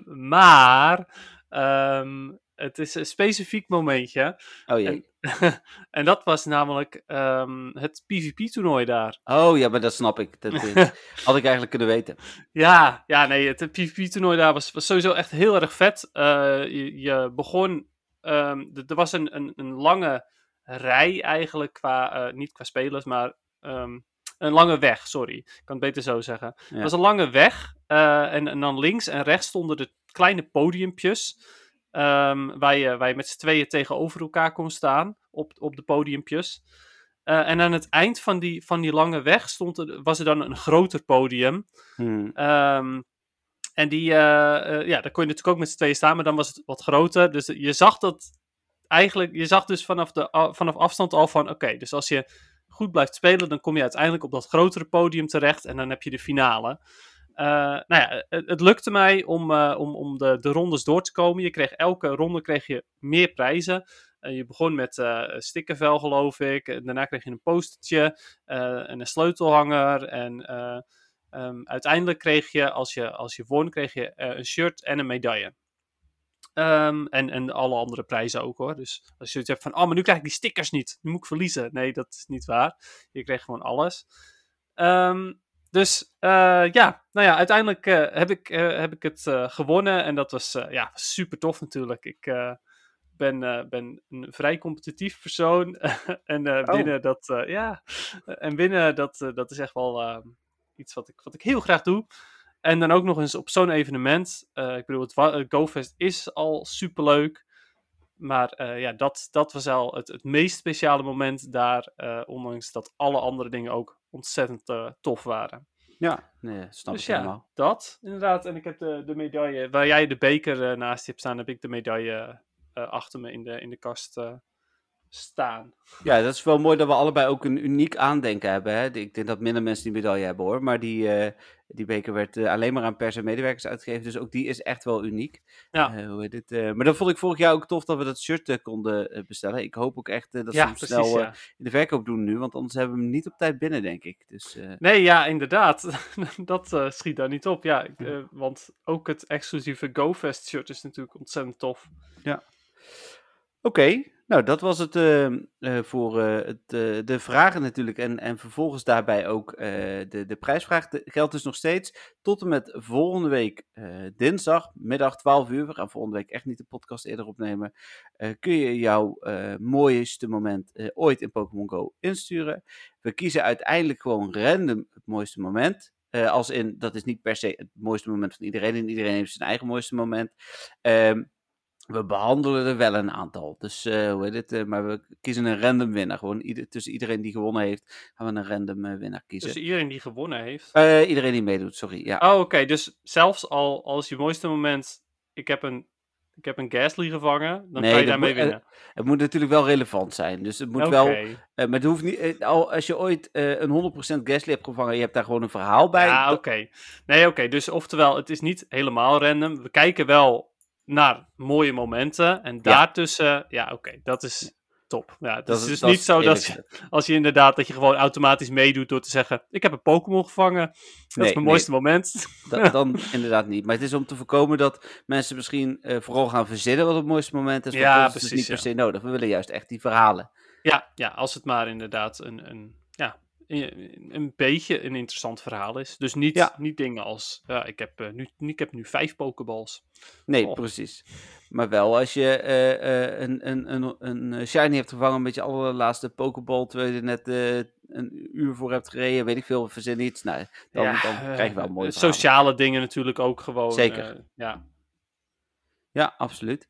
Maar ehm, het is een specifiek momentje. Oh jee. En, [LAUGHS] en dat was namelijk ehm, het PvP-toernooi daar. Oh ja, maar dat snap ik. Dat eh, [LAUGHS] had ik eigenlijk kunnen weten. Ja, ja, nee, het PvP-toernooi daar was, was sowieso echt heel erg vet. Eh, je, je begon, ehm, er was een, een, een lange rij eigenlijk, qua, eh, niet qua spelers, maar een lange weg, sorry. Ik kan het beter zo zeggen. Ja. Het was een lange weg en, en dan links en rechts stonden de kleine podiumpjes. ehm, waar, je, waar je met z'n tweeën tegenover elkaar kon staan op, op de podiumpjes. Eh, en aan het eind van die, van die lange weg stond er, was er dan een groter podium. Hmm. Ehm, en die, eh, eh, ja, daar kon je natuurlijk ook met z'n tweeën staan, maar dan was het wat groter. Dus je zag dat eigenlijk, je zag dus vanaf, de, vanaf afstand al van, oké, dus als je goed blijft spelen, dan kom je uiteindelijk op dat grotere podium terecht en dan heb je de finale. Eh, nou ja, het, het lukte mij om, eh, om, om de, de rondes door te komen. Je kreeg elke ronde kreeg je meer prijzen. Eh, je begon met eh een stickervel, geloof ik. Daarna kreeg je een postertje eh, en een sleutelhanger. En eh, ehm, uiteindelijk kreeg je als, je, als je won, kreeg je eh, een shirt en een medaille. Ehm, en, en alle andere prijzen ook hoor. Dus als je zoiets hebt van, oh, maar nu krijg ik die stickers niet. Nu moet ik verliezen. Nee, dat is niet waar. Je kreeg gewoon alles. Ehm, dus eh, ja, nou ja, uiteindelijk eh, heb, ik, eh, heb ik het gewonnen. En dat was ja, super tof natuurlijk. Ik ben, ben een vrij competitief persoon. [LAUGHS] en eh, Oh. dat, ja, en winnen, dat, dat is echt wel iets wat ik, wat ik heel graag doe. En dan ook nog eens op zo'n evenement. Ik bedoel, het GoFest is al superleuk. Maar eh, ja, dat, dat was al het, het meest speciale moment daar. ondanks dat alle andere dingen ook ontzettend eh, tof waren. Ja, nee, snap dus ik ja, helemaal. dat inderdaad. En ik heb de, de medaille, waar jij de beker eh, naast je hebt staan, heb ik de medaille eh, achter me in de, in de kast staan. Ja, dat is wel mooi dat we allebei ook een uniek aandenken hebben. Hè? Ik denk dat minder mensen die medaille hebben hoor. Maar die, eh, die beker werd eh, alleen maar aan pers en medewerkers uitgegeven. Dus ook die is echt wel uniek. Ja. Eh, hoe eh, maar dat vond ik vorig jaar ook tof dat we dat shirt konden bestellen. Ik hoop ook echt dat ze ja, hem precies. snel ja. in de verkoop doen nu. Want anders hebben we hem niet op tijd binnen, denk ik. Dus Nee, ja, inderdaad. [LAUGHS] dat schiet daar niet op. Ja, ik, want ook het exclusieve GoFest shirt is natuurlijk ontzettend tof. oké. Nou, dat was het eh, eh, voor eh, het, de vragen natuurlijk. En, en vervolgens daarbij ook de, de prijsvraag. De, geldt dus nog steeds tot en met volgende week dinsdag, middag 12 uur. We gaan volgende week echt niet de podcast eerder opnemen. kun je jouw mooiste moment ooit in Pokémon Go insturen. We kiezen uiteindelijk gewoon random het mooiste moment. Als in, dat is niet per se het mooiste moment van iedereen. En iedereen heeft zijn eigen mooiste moment. Ehm, we behandelen er wel een aantal. Dus eh, hoe heet het? eh, maar we kiezen een random winnaar. Gewoon ieder, tussen iedereen die gewonnen heeft, gaan we een random eh, winnaar kiezen. Dus iedereen die gewonnen heeft. Iedereen die meedoet, sorry. Ja. Oh, oké. Dus zelfs al als je mooiste moment. Ik heb een, ik heb een Gasly gevangen. Dan Nee, kan je daarmee moet- winnen. Het moet natuurlijk wel relevant zijn. Dus het moet Oké. wel. maar het hoeft niet. al, als je ooit een 100% Gasly hebt gevangen, je hebt daar gewoon een verhaal bij. Ja, oké. Nee, oké. Dus oftewel, het is niet helemaal random. We kijken wel naar mooie momenten. En daartussen, ja, oké. dat is top. Ja, het dat is is- dus dat niet is zo dat je, als je inderdaad, dat je gewoon automatisch meedoet door te zeggen: Ik heb een Pokémon gevangen. Dat Nee, is mijn nee. mooiste moment. Da- [LAUGHS] dan inderdaad niet. Maar het is om te voorkomen dat mensen misschien eh, vooral gaan verzinnen wat het mooiste moment is. Ja, is dus precies, niet per se nodig. We willen juist echt die verhalen. Ja, ja, als het maar inderdaad een, een, ja, een beetje een interessant verhaal is. Dus niet, Ja. niet dingen als: ja, ik, heb, eh, nu, ik heb nu vijf Pokéballs. Nee, Oh. precies. Maar wel als je eh, eh, een, een, een, een shiny hebt gevangen met je allerlaatste Pokéball, terwijl je er net een uur voor hebt gereden, weet ik veel, verzin iets. Nou, dan, Ja, dan krijg je wel mooie. Sociale dingen natuurlijk ook gewoon. Zeker. ja. Ja, absoluut.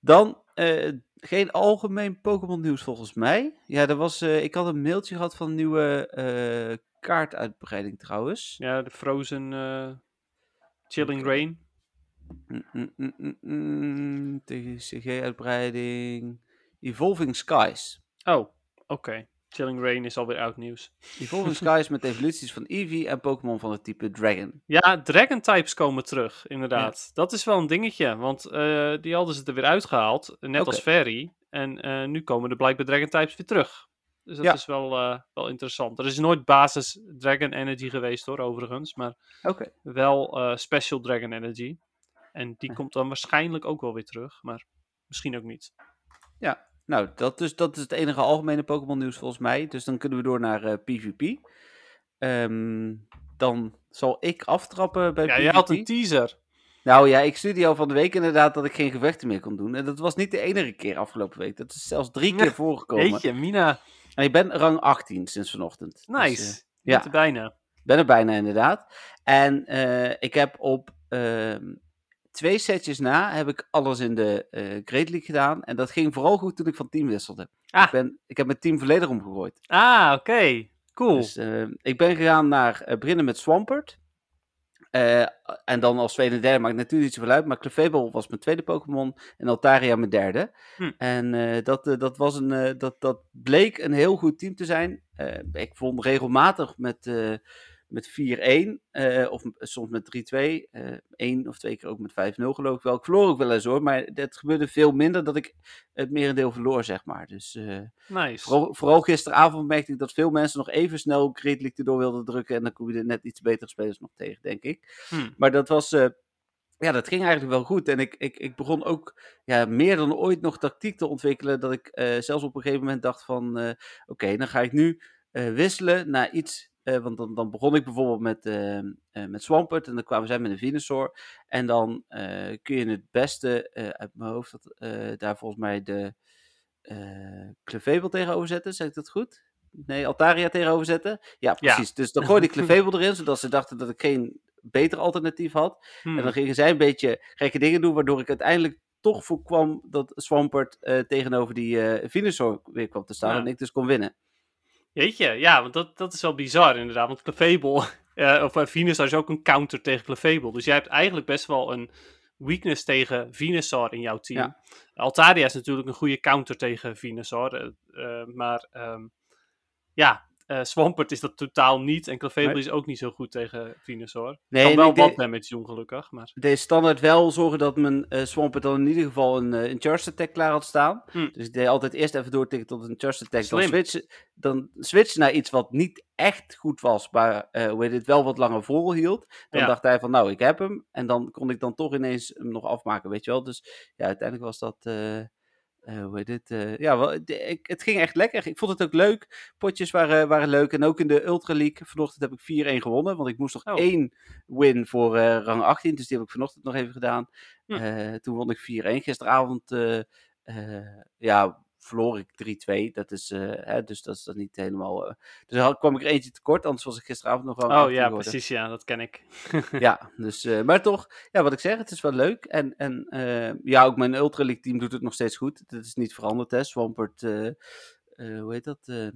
Dan eh, geen algemeen Pokémon nieuws volgens mij. Ja, er was, eh, ik had een mailtje gehad van een nieuwe eh, kaartuitbreiding trouwens. ja, de Frozen Chilling. Rain. Mm, mm, mm, mm, mm, TCG-uitbreiding. Evolving Skies. Oh, oké. Chilling Rain is alweer oud nieuws. Evolving Skies met evoluties van Eevee en Pokémon van het type Dragon. Ja, Dragon types komen terug, inderdaad. Dat is wel een dingetje, want eh, die hadden ze er weer uitgehaald, net als Fairy. En eh, nu komen de blijkbaar Dragon types weer terug. Dus dat Ja. is wel, eh, wel interessant. Er is nooit basis Dragon Energy geweest hoor, overigens. Maar wel Special Dragon Energy. En die komt dan waarschijnlijk ook wel weer terug, maar misschien ook niet. Ja, nou, dat, dus, dat is het enige algemene Pokémon nieuws volgens mij. Dus dan kunnen we door naar eh, PvP. Ehm, dan zal ik aftrappen bij Ja, PvP. je had een teaser. Nou ja, ik stuurde al van de week inderdaad dat ik geen gevechten meer kon doen. En dat was niet de enige keer afgelopen week. Dat is zelfs drie keer [LAUGHS] voorgekomen. Jeetje, Mina. En ik ben rang 18 sinds vanochtend. Dus, Nice. eh, Je ja. bent er bijna. ben er bijna inderdaad. En eh, ik heb op ehm, twee setjes na heb ik alles in de eh Great League gedaan. En dat ging vooral goed toen ik van team wisselde. Ah. Ik, ben, ik heb mijn team volledig omgegooid. Ah, oké. Cool. Dus eh, ik ben gegaan naar beginnen met Swampert. En dan als tweede en derde maakt natuurlijk niet zoveel uit. Maar Clefable was mijn tweede Pokémon. En Altaria mijn derde. Hm. En dat, dat, was een, dat, dat bleek een heel goed team te zijn. Ik vond regelmatig met, met 4-1. eh, of soms met 3-2. eh Eén of twee keer ook met 5-0 geloof ik wel. Ik verloor ook wel eens hoor. Maar het gebeurde veel minder dat ik het merendeel verloor zeg maar. Dus... eh, Nice. Vooral, vooral gisteravond merkte ik dat veel mensen nog even snel Great League erdoor wilden drukken. En dan kom je er net iets betere spelers nog tegen, denk ik. Hm. Maar dat was. eh, ja, dat ging eigenlijk wel goed. En ik, ik, ik begon ook ja, meer dan ooit nog tactiek te ontwikkelen. Dat ik eh, zelfs op een gegeven moment dacht van... eh, Oké, dan ga ik nu eh, wisselen naar iets... eh, want dan, dan begon ik bijvoorbeeld met, eh, eh, met Swampert. En dan kwamen zij met een Venusaur. En dan eh, kun je het beste uit mijn hoofd... Dat, daar volgens mij de eh Clefable tegenover zetten. Zeg ik dat goed? Nee, Altaria tegenover zetten. Ja, precies. Dus dan gooide ik Clefable erin, zodat ze dachten dat ik geen beter alternatief had. En dan gingen zij een beetje gekke dingen doen, waardoor ik uiteindelijk toch voorkwam dat Swampert tegenover die Venusaur weer kwam te staan Ja. en ik dus kon winnen. Jeetje, ja, want dat, dat is wel bizar inderdaad. Want Clefable, [LAUGHS] eh, of uh, Venusaur is ook een counter tegen Clefable. Dus jij hebt eigenlijk best wel een weakness tegen Venusaur in jouw team. Ja. Altaria is natuurlijk een goede counter tegen Venusaur. eh, eh, maar ehm, ja, eh, Swampert is dat totaal niet. En Clefable is ook niet zo goed tegen Venusaur. Nee, kan wel wat damage doen gelukkig. Maar... deed standaard wel zorgen dat mijn eh Swampert dan in ieder geval een, eh, een Charge Attack klaar had staan. Hm. Dus ik deed altijd eerst even doortikken tot een Charge Attack. Dan switchen, dan switchen naar iets wat niet echt goed was, maar eh hoe het, wel wat langer volhield. Dan Ja. dacht hij van, nou, ik heb hem. En dan kon ik dan toch ineens hem nog afmaken, weet je wel. Dus ja, uiteindelijk was dat hoe heet het? eh, ja, wel, ik, het ging echt lekker. Ik vond het ook leuk. Potjes waren, waren leuk. En ook in de Ultra League vanochtend heb ik 4-1 gewonnen. Want ik moest nog Oh. één win voor eh, rang 18. Dus die heb ik vanochtend nog even gedaan. Hm. Eh, toen won ik 4-1. Gisteravond eh, eh, ja, verloor ik 3-2. Dat is, eh, hè, dus dat is dan niet helemaal... eh, dus dan kwam ik er eentje tekort. Anders was ik gisteravond nog wel Oh ja, precies, ja, dat ken ik. [LAUGHS] ja, dus, eh, maar toch, ja, wat ik zeg, het is wel leuk. En, en ja, ook mijn Ultra League team doet het nog steeds goed. Dat is niet veranderd, hè. Swampert, hoe heet dat?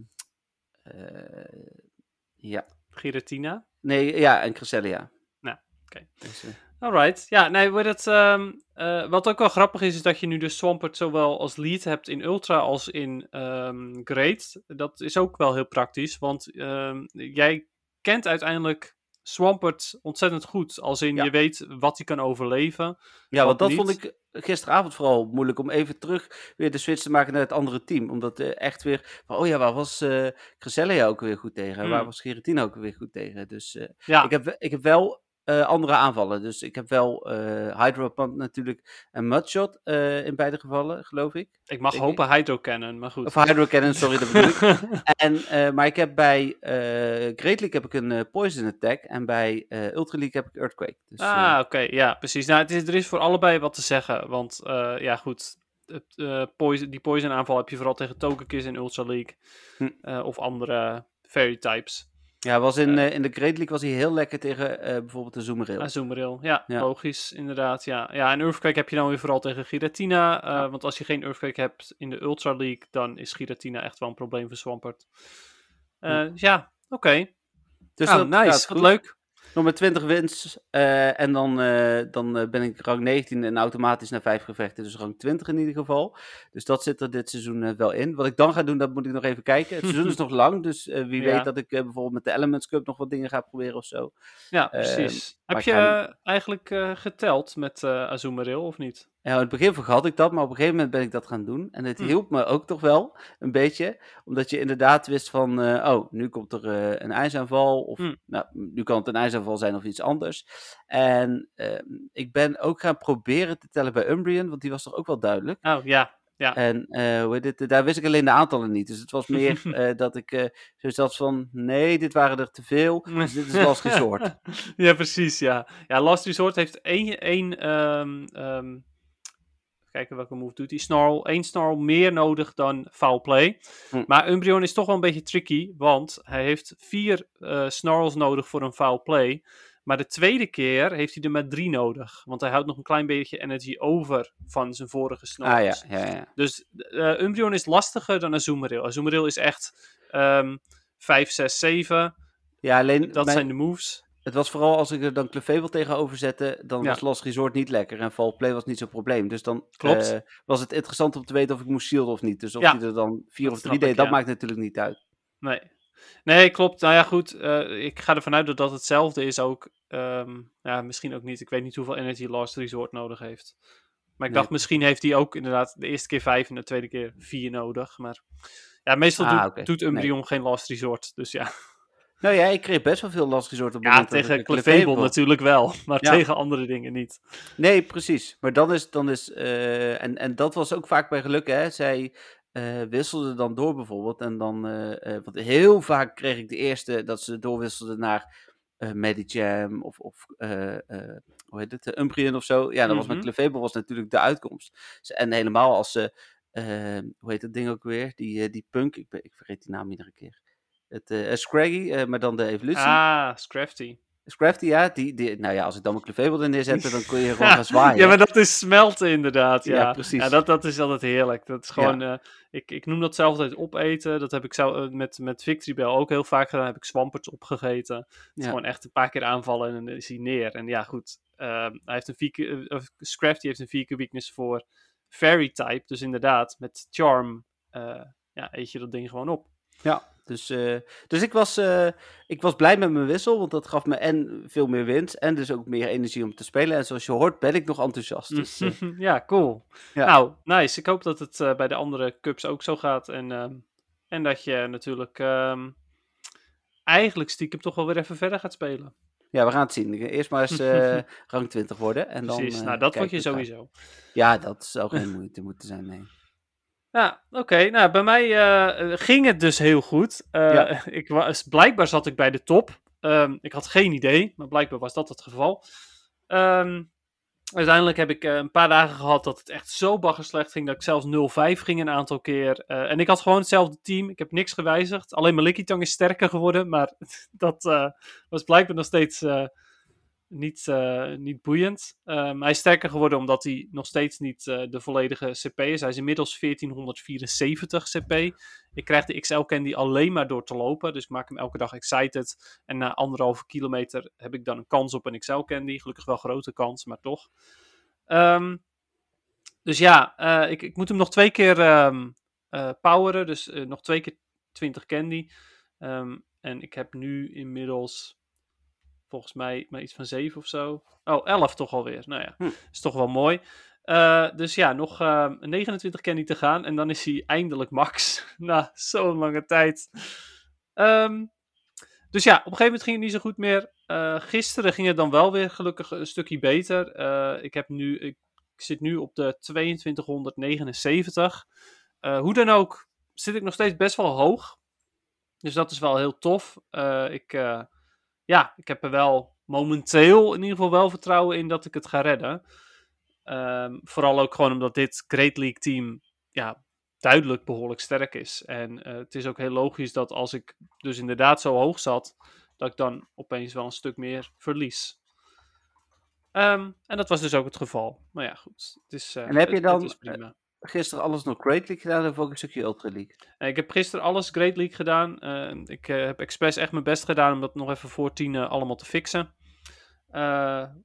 ja, Giratina. nee, ja, en Cresselia. Nou, oké. Dus, eh, Alright. Ja, nee, het, ehm, eh, wat ook wel grappig is, is dat je nu de Swampert zowel als lead hebt in Ultra als in ehm Great. Dat is ook wel heel praktisch, want ehm, jij kent uiteindelijk Swampert ontzettend goed. Als in, Ja. je weet wat hij kan overleven. ja, want dat vond ik gisteravond vooral moeilijk om even terug weer de switch te maken naar het andere team. Omdat eh, echt weer, van, oh ja, waar was eh Cresselia ook weer goed tegen? En waar Hmm. was Giratina ook weer goed tegen? Dus eh, Ja, Ik, heb, ik heb wel eh, andere aanvallen. Dus ik heb wel eh Hydro Pump natuurlijk en Mudshot eh, in beide gevallen, geloof ik. ik mag ik- hopen Hydro Cannon, maar goed. Of Hydro Cannon, sorry, dat bedoel ik. [LAUGHS] En, maar ik heb bij Great League heb ik een Poison Attack en bij Ultra League heb ik Earthquake. Dus, ah, oké, ja, precies. Nou, het is, er is voor allebei wat te zeggen, want ja, goed. Poison, die poison aanval heb je vooral tegen Togekiss in Ultra League. Hm. of andere fairy types. Ja, was in, eh, eh, in de Great League was hij heel lekker tegen eh, bijvoorbeeld de Zoomeril. Azumarill, ja, Ja. logisch, inderdaad. Ja. ja, en Earthquake heb je dan weer vooral tegen Giratina. Want als je geen Earthquake hebt in de Ultra League, dan is Giratina echt wel een probleem voor Swampert. Ja, oké. Dus nou, dat nice, wat leuk. Nog met 20 wins. eh, en dan, eh, dan eh, ben ik rang 19 en automatisch naar 5 gevechten. Dus rang 20 in ieder geval. Dus dat zit er dit seizoen wel in. Wat ik dan ga doen, dat moet ik nog even kijken. Het seizoen is [LAUGHS] nog lang. Dus wie Ja. weet dat ik bijvoorbeeld met de Elements Cup nog wat dingen ga proberen of zo. Ja, precies. heb je ga eigenlijk geteld met Azumarill of niet? Ja, in het begin vergat ik dat, maar op een gegeven moment ben ik dat gaan doen. En het Hm. hielp me ook toch wel een beetje. Omdat je inderdaad wist van, eh, oh, nu komt er eh, een ijsaanval. Of Hm. nou, nu kan het een ijsaanval zijn of iets anders. En eh, ik ben ook gaan proberen te tellen bij Umbrian, want die was toch ook wel duidelijk. Oh, ja. Ja. En eh, hoe het, daar wist ik alleen de aantallen niet. Dus het was meer [LAUGHS] dat ik zoiets had van, nee, dit waren er te veel. Dus dit is Last Resort. [LAUGHS] ja, precies, ja. Ja, Last Resort heeft één... één ehm, ehm, kijken welke move doet hij. Snarl. één Snarl meer nodig dan Foul Play. Hm. Maar Umbreon is toch wel een beetje tricky, want hij heeft vier eh, Snarls nodig voor een Foul Play. Maar de tweede keer heeft hij er maar drie nodig. Want hij houdt nog een klein beetje energy over van zijn vorige Snarls. Ah ja, ja, ja. Dus eh Umbreon is lastiger dan Azumarill. Azumarill is echt ehm 5, 6, 7. Ja, alleen Dat mijn- zijn de moves. Het was vooral als ik er dan Clefable tegenover zette, dan Ja. was Last Resort niet lekker en Fall Play was niet zo'n probleem. Dus dan Klopt. eh, was het interessant om te weten of ik moest shielden of niet. Dus of Ja, hij er dan 4 dat of 3 deed, dat ja. maakt natuurlijk niet uit. Nee. Nee, klopt. Nou ja, goed. eh, ik ga ervan uit dat dat hetzelfde is ook. Ehm, ja, misschien ook niet. Ik weet niet hoeveel energy Last Resort nodig heeft. Maar ik Nee. dacht, misschien heeft hij ook inderdaad de eerste keer vijf en de tweede keer vier nodig. Maar ja, meestal Ah, doet, oké. doet Umbreon geen Last Resort. Dus ja, Nou ja, ik kreeg best wel veel Last Resort op het ja tegen Clefable natuurlijk wel. [LAUGHS] Maar Ja. tegen andere dingen niet. Nee, precies. Maar dan is, dan is eh, en, en dat was ook vaak bij geluk, hè. Zij eh wisselden dan door bijvoorbeeld. En dan, eh, want heel vaak kreeg ik de eerste dat ze doorwisselden naar Medicham of, of hoe heet het, Umbreon of zo. Ja, dan was met Mhm. Clefable was natuurlijk de uitkomst. En helemaal als ze, hoe heet dat ding ook weer? Die, die punk, ik, ik vergeet die naam iedere keer. Het eh, Scraggy, eh, maar dan de evolutie. Ah, Scrafty. Scrafty, ja, die, die, nou ja, als ik dan mijn Clefable er neerzette, dan kon je [LAUGHS] gewoon gaan zwaaien. Ja, maar dat is smelten inderdaad. Ja, Ja, precies. Ja, dat, dat is altijd heerlijk. Dat is gewoon, ik, ik noem dat zelf altijd opeten. Dat heb ik zo, met, met Victory Bell ook heel vaak gedaan. Heb ik Swamperts opgegeten. Het is gewoon echt een paar keer aanvallen en dan is hij neer. En ja, goed. eh, hij heeft een vier Scrafty heeft een vier keer weakness voor Fairy type. Dus inderdaad, met Charm ja, eet je dat ding gewoon op. Ja, dus, eh, dus ik, was, eh, ik was blij met mijn wissel, want dat gaf me en veel meer winst en dus ook meer energie om te spelen. En zoals je hoort ben ik nog enthousiast. Dus, eh, [LAUGHS] ja, cool. Ja. Nou, nice. Ik hoop dat het bij de andere cups ook zo gaat. En, ehm, en dat je natuurlijk ehm, eigenlijk stiekem toch wel weer even verder gaat spelen. ja, we gaan het zien. Eerst maar eens [LAUGHS] rang 20 worden. En dan, Precies. eh, nou, dat word je sowieso. Ja, dat zou geen [LAUGHS] moeite moeten zijn, nee. Ja, oké. Nou, bij mij eh, ging het dus heel goed. Eh, Ja. [LAUGHS] ik was, blijkbaar zat ik bij de top. Ehm, ik had geen idee, maar blijkbaar was dat het geval. Ehm, uiteindelijk heb ik eh, een paar dagen gehad dat het echt zo baggerslecht ging dat ik zelfs 0-5 ging een aantal keer. En ik had gewoon hetzelfde team. Ik heb niks gewijzigd. Alleen mijn Likitang is sterker geworden, maar [LAUGHS] dat was blijkbaar nog steeds niet, eh, niet boeiend. Ehm, hij is sterker geworden omdat hij nog steeds niet eh, de volledige CP is. Hij is inmiddels 1474 CP. Ik krijg de XL Candy alleen maar door te lopen. Dus ik maak hem elke dag excited. En na anderhalve kilometer heb ik dan een kans op een XL Candy. Gelukkig wel grote kans, maar toch. Ehm, dus ja, eh, ik, ik moet hem nog twee keer ehm, eh, poweren. Dus nog twee keer 20 Candy. En ik heb nu inmiddels volgens mij maar iets van 7 of zo. Oh, 11 toch alweer. Nou ja, Hm. is toch wel mooi. Eh, dus ja, nog ehm, 29 candy te gaan. En dan is hij eindelijk max. [LAUGHS] Na zo'n lange tijd. Ehm, dus ja, op een gegeven moment ging het niet zo goed meer. Eh, gisteren ging het dan wel weer gelukkig een stukje beter. Eh, ik, heb nu, ik zit nu op de 2279. Eh, hoe dan ook zit ik nog steeds best wel hoog. Dus dat is wel heel tof. Ik, ja, ik heb er wel momenteel in ieder geval wel vertrouwen in dat ik het ga redden. Ehm, vooral ook gewoon omdat dit Great League team ja, duidelijk behoorlijk sterk is. En eh, het is ook heel logisch dat als ik dus inderdaad zo hoog zat, dat ik dan opeens wel een stuk meer verlies. Ehm, en dat was dus ook het geval. Maar ja, goed. Het is, eh, En heb je het- dan, het is prima. Gisteren alles nog Great League gedaan of ook een stukje Ultra League? Eh, Ik heb gisteren alles Great League gedaan. Eh, ik eh, heb expres echt mijn best gedaan om dat nog even voor tien eh, allemaal te fixen.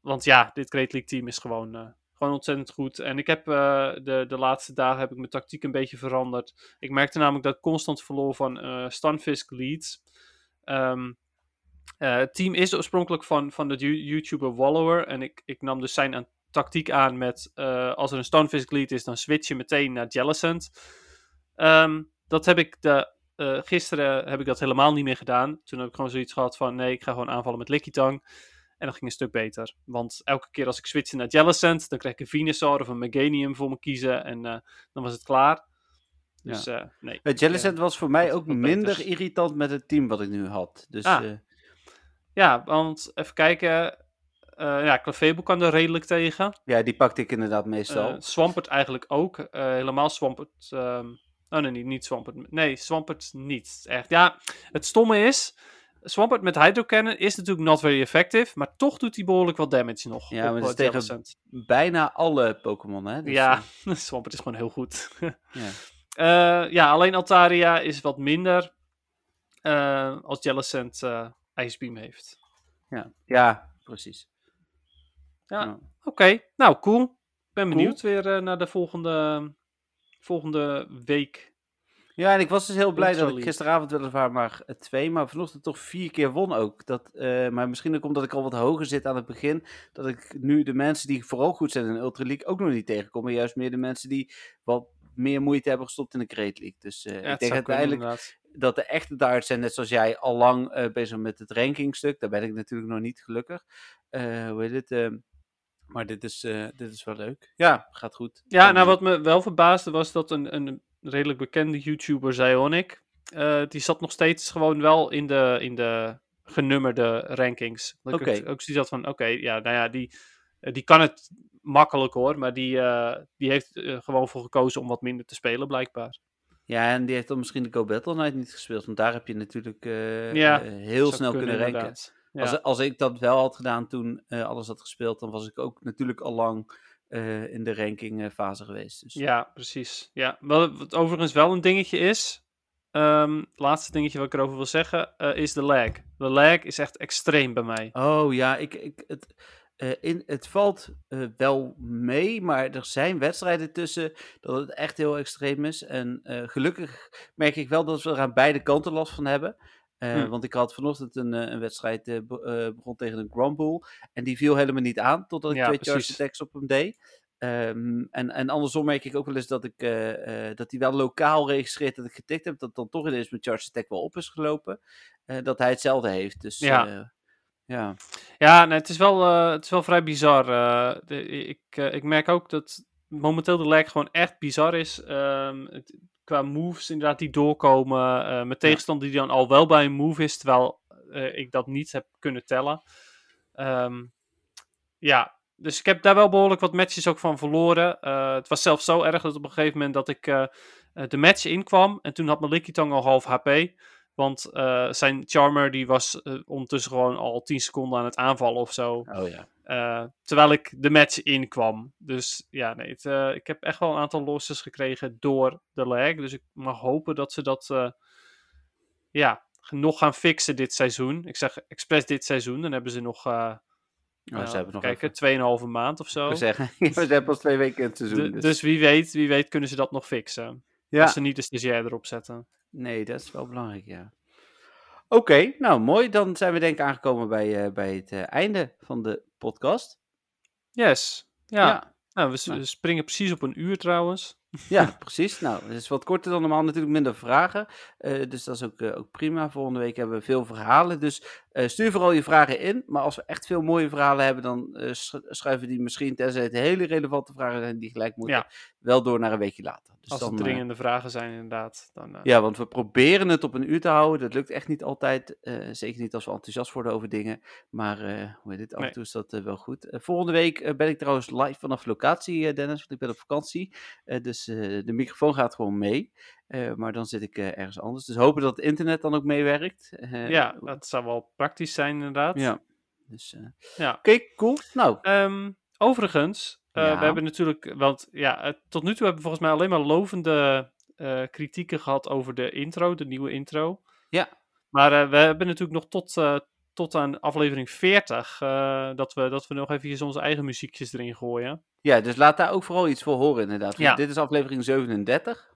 Want ja, dit Great League team is gewoon, gewoon ontzettend goed. En ik heb de, de laatste dagen heb ik mijn tactiek een beetje veranderd. Ik merkte namelijk dat ik constant verloor van Stunfisk Leads. Ehm, eh, het team is oorspronkelijk van, van de Yo- YouTuber Wallower. En ik, ik nam dus zijn tactiek aan met... eh, als er een Stunfisk lead is, dan switch je meteen naar Jellicent. Ehm, dat heb ik de, eh, gisteren heb ik dat helemaal niet meer gedaan. Toen heb ik gewoon zoiets gehad van... Nee, ik ga gewoon aanvallen met Lickitung. En dat ging een stuk beter. Want elke keer als ik switchte naar Jellicent... dan kreeg ik een Venusaur of een Meganium voor me kiezen. En eh, dan was het klaar. Dus eh, nee. Het Jellicent was voor mij ook minder beters. irritant met het team wat ik nu had. Dus Ah. eh, Ja, want even kijken... eh ja, Clefable kan er redelijk tegen. ja, die pakte ik inderdaad meestal. Eh Swampert eigenlijk ook. Eh, helemaal Swampert. ehm, oh nee, niet, niet Swampert. Nee, Swampert niet. Echt. Ja, het stomme is. Swampert met Hydro Cannon is natuurlijk not very effective. Maar toch doet hij behoorlijk wat damage nog. Ja, maar dat is tegen. Bijna alle Pokémon, hè? Dus, ja, [LAUGHS] Swampert is gewoon heel goed. [LAUGHS] ja. [LAUGHS] Ja, alleen Altaria is wat minder. als Jellicent eh Ice Beam heeft. Ja. ja, precies. Ja. Oké, nou cool. Ik ben Cool. benieuwd weer eh, naar de volgende, volgende week. Ja, en ik was dus heel blij dat ik gisteravond weliswaar maar eh, twee, maar vanochtend toch vier keer won ook. Dat, eh, maar misschien ook omdat ik al wat hoger zit aan het begin, dat ik nu de mensen die vooral goed zijn in de Ultra League ook nog niet tegenkom. Maar juist meer de mensen die wat meer moeite hebben gestopt in de Great League. Dus Ja, ik denk kunnen, uiteindelijk dat de echte darts zijn, net zoals jij, al lang bezig met het rankingstuk. Daar ben ik natuurlijk nog niet gelukkig. Hoe heet het? Maar dit is, eh, dit is wel leuk. Ja, gaat goed. Ja, En, nou wat me wel verbaasde was dat een, een redelijk bekende YouTuber, Zionic, eh, die zat nog steeds gewoon wel in de, in de genummerde rankings. Dat ik Oké. ook, zoiets had van, oké, ja, nou ja, die, eh, die kan het makkelijk hoor, maar die, die heeft gewoon voor gekozen om wat minder te spelen blijkbaar. Ja, en die heeft dan misschien de Go Battle Night niet gespeeld. Want daar heb je natuurlijk Ja, heel snel kunnen, ranken. inderdaad. Ja. Als, als ik dat wel had gedaan toen eh, alles had gespeeld, dan was ik ook natuurlijk al lang eh, in de rankingfase geweest. Dus. Ja, precies. Ja, wat, wat overigens wel een dingetje is. het laatste dingetje wat ik erover wil zeggen, eh, is de lag. De lag is echt extreem bij mij. Oh ja, ik, ik, het, in, het valt wel mee, maar er zijn wedstrijden tussen dat het echt heel extreem is. En gelukkig merk ik wel dat we er aan beide kanten last van hebben. Eh, Hm. Want ik had vanochtend een, eh, een wedstrijd, eh, be- begon tegen een Grumble. En die viel helemaal niet aan, totdat ik Ja, twee charge attacks op hem deed. Ehm, en, en andersom merk ik ook wel eens dat ik dat hij wel lokaal registreert dat ik getikt heb. Dat dan toch ineens mijn charge attack wel op is gelopen. dat hij hetzelfde heeft. Dus Ja. ja. ja. Nee, het, is wel, het is wel vrij bizar. de, ik, ik merk ook dat momenteel de lag gewoon echt bizar is. Ehm, het- qua moves inderdaad die doorkomen. eh met tegenstander die dan al wel bij een move is, terwijl eh, ik dat niet heb kunnen tellen. Ehm, ja, dus ik heb daar wel behoorlijk wat matches ook van verloren. Eh, het was zelfs zo erg dat op een gegeven moment dat ik de match inkwam. En toen had mijn Lickitung al half HP. Want eh, zijn Charmer die was eh, ondertussen gewoon al 10 seconden aan het aanvallen of zo. Oh ja. Eh, terwijl ik de match inkwam. Dus ja, nee, het, ik heb echt wel een aantal losses gekregen door de lag. Dus ik mag hopen dat ze dat ja, nog gaan fixen dit seizoen. Ik zeg expres dit seizoen. Dan hebben ze nog, eh Oh, nou, ze hebben nog kijken, even. 2,5 maand of zo. Zeggen, [LAUGHS] we hebben pas twee weken in het De- seizoen. dus. dus. wie weet, wie weet kunnen ze dat nog fixen. ja. Als ze niet de stagiair erop zetten. Nee, dat is wel belangrijk, ja. Oké, nou mooi. Dan zijn we denk ik aangekomen bij, eh, bij het eh, einde van de podcast. Yes. Ja. Ja. Nou, we Nou. springen precies op een uur trouwens. Ja, [LAUGHS] precies. Nou, het is wat korter dan normaal, natuurlijk minder vragen. Eh, dus dat is ook, ook prima. Volgende week hebben we veel verhalen. Dus eh, stuur vooral je vragen in. Maar als we echt veel mooie verhalen hebben, dan sch- schuiven die misschien, tenzij het hele relevante vragen zijn die gelijk moeten, Ja. wel door naar een weekje later. Dus Als dan, het eh, dringende vragen zijn inderdaad. Dan, Ja, want we proberen het op een uur te houden. Dat lukt echt niet altijd. zeker niet als we enthousiast worden over dingen. Maar hoe heet dit? Af en toe is dat wel goed. Volgende week ben ik trouwens live vanaf locatie, Dennis. Want ik ben op vakantie. Dus de microfoon gaat gewoon mee. Eh, maar dan zit ik eh, ergens anders. Dus hopen dat het internet dan ook meewerkt. Eh, ja, dat zou wel praktisch zijn inderdaad. ja. Dus, Ja. Oké, cool. Nou, Ehm, overigens, Ja. we hebben natuurlijk, want ja, tot nu toe hebben we volgens mij alleen maar lovende kritieken gehad over de intro, de nieuwe intro. Ja. Maar we hebben natuurlijk nog tot, tot aan aflevering 40 eh, dat, we, dat we nog even onze eigen muziekjes erin gooien. ja, dus laat daar ook vooral iets voor horen inderdaad. Ja. Dit is aflevering 37.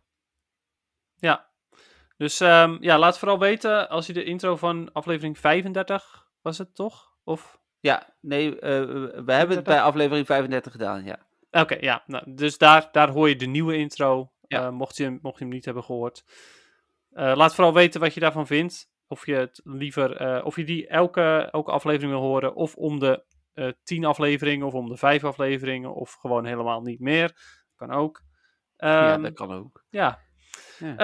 Ja. Dus ehm, ja, laat vooral weten als je de intro van aflevering 35 was het toch? Of Ja, nee, eh, we hebben het bij aflevering 35 gedaan, ja. Oké, ja. Nou, dus daar, daar hoor je de nieuwe intro, Ja. eh, mocht, je, hem- mocht je hem niet hebben gehoord. Eh, laat vooral weten wat je daarvan vindt. Of je het liever, of je die elke, elke aflevering wil horen, of om de tien afleveringen, of om de vijf afleveringen, of gewoon helemaal niet meer. Kan ook. ja, Ehm, dat kan ook. ja. Ja.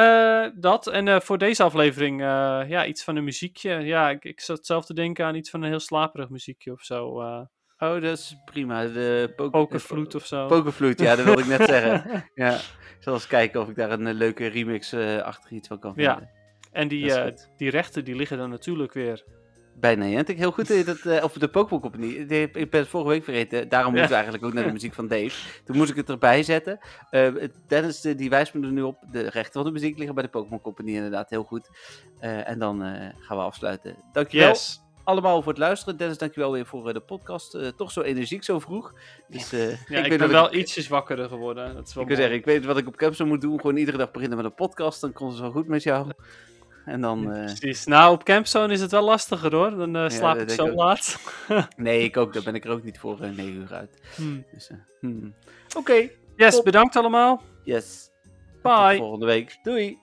Eh, dat. En eh, voor deze aflevering, eh, ja, iets van een muziekje. Ja, ik, ik zat zelf te denken aan iets van een heel slaperig muziekje of zo. Oh, dat is prima. De poker, Pokervloed of zo. Pokervloed, ja, dat wilde ik net [LAUGHS] zeggen. Ja, ik zal eens kijken of ik daar een leuke remix achter iets van kan Ja. vinden. En die, die rechten die liggen dan natuurlijk weer. Bij Niantic, heel goed. Dat, eh, of de Pokémon Company. Ik ben het vorige week vergeten. Daarom Ja. moeten we eigenlijk ook naar de muziek van Dave. Toen moest ik het erbij zetten. Het- Dennis eh, die wijst me er nu op. De rechten van de muziek liggen bij de Pokémon Company inderdaad. Heel goed. En dan gaan we afsluiten. Dankjewel Yes. allemaal voor het luisteren. Dennis, dankjewel weer voor de podcast. Toch zo energiek, zo vroeg. Dus, Ja, [LAUGHS] ik, ben wel ietsjes wakkerder geworden. Dat is wel Ik wil zeggen, ik weet wat ik op Capsule moet doen. Gewoon iedere dag beginnen met een podcast. Dan komt het wel goed met jou. En dan... eh, Precies. Nou, op Campzone is het wel lastiger hoor. Dan eh, slaap dat ik zo ik laat. [LAUGHS] nee, ik ook. Daar ben ik er ook niet voor uh, 9 uur uit. Hmm. Dus, eh, hmm. Oké, Yes, Top. bedankt allemaal. yes. Bye. Tot volgende week. Doei.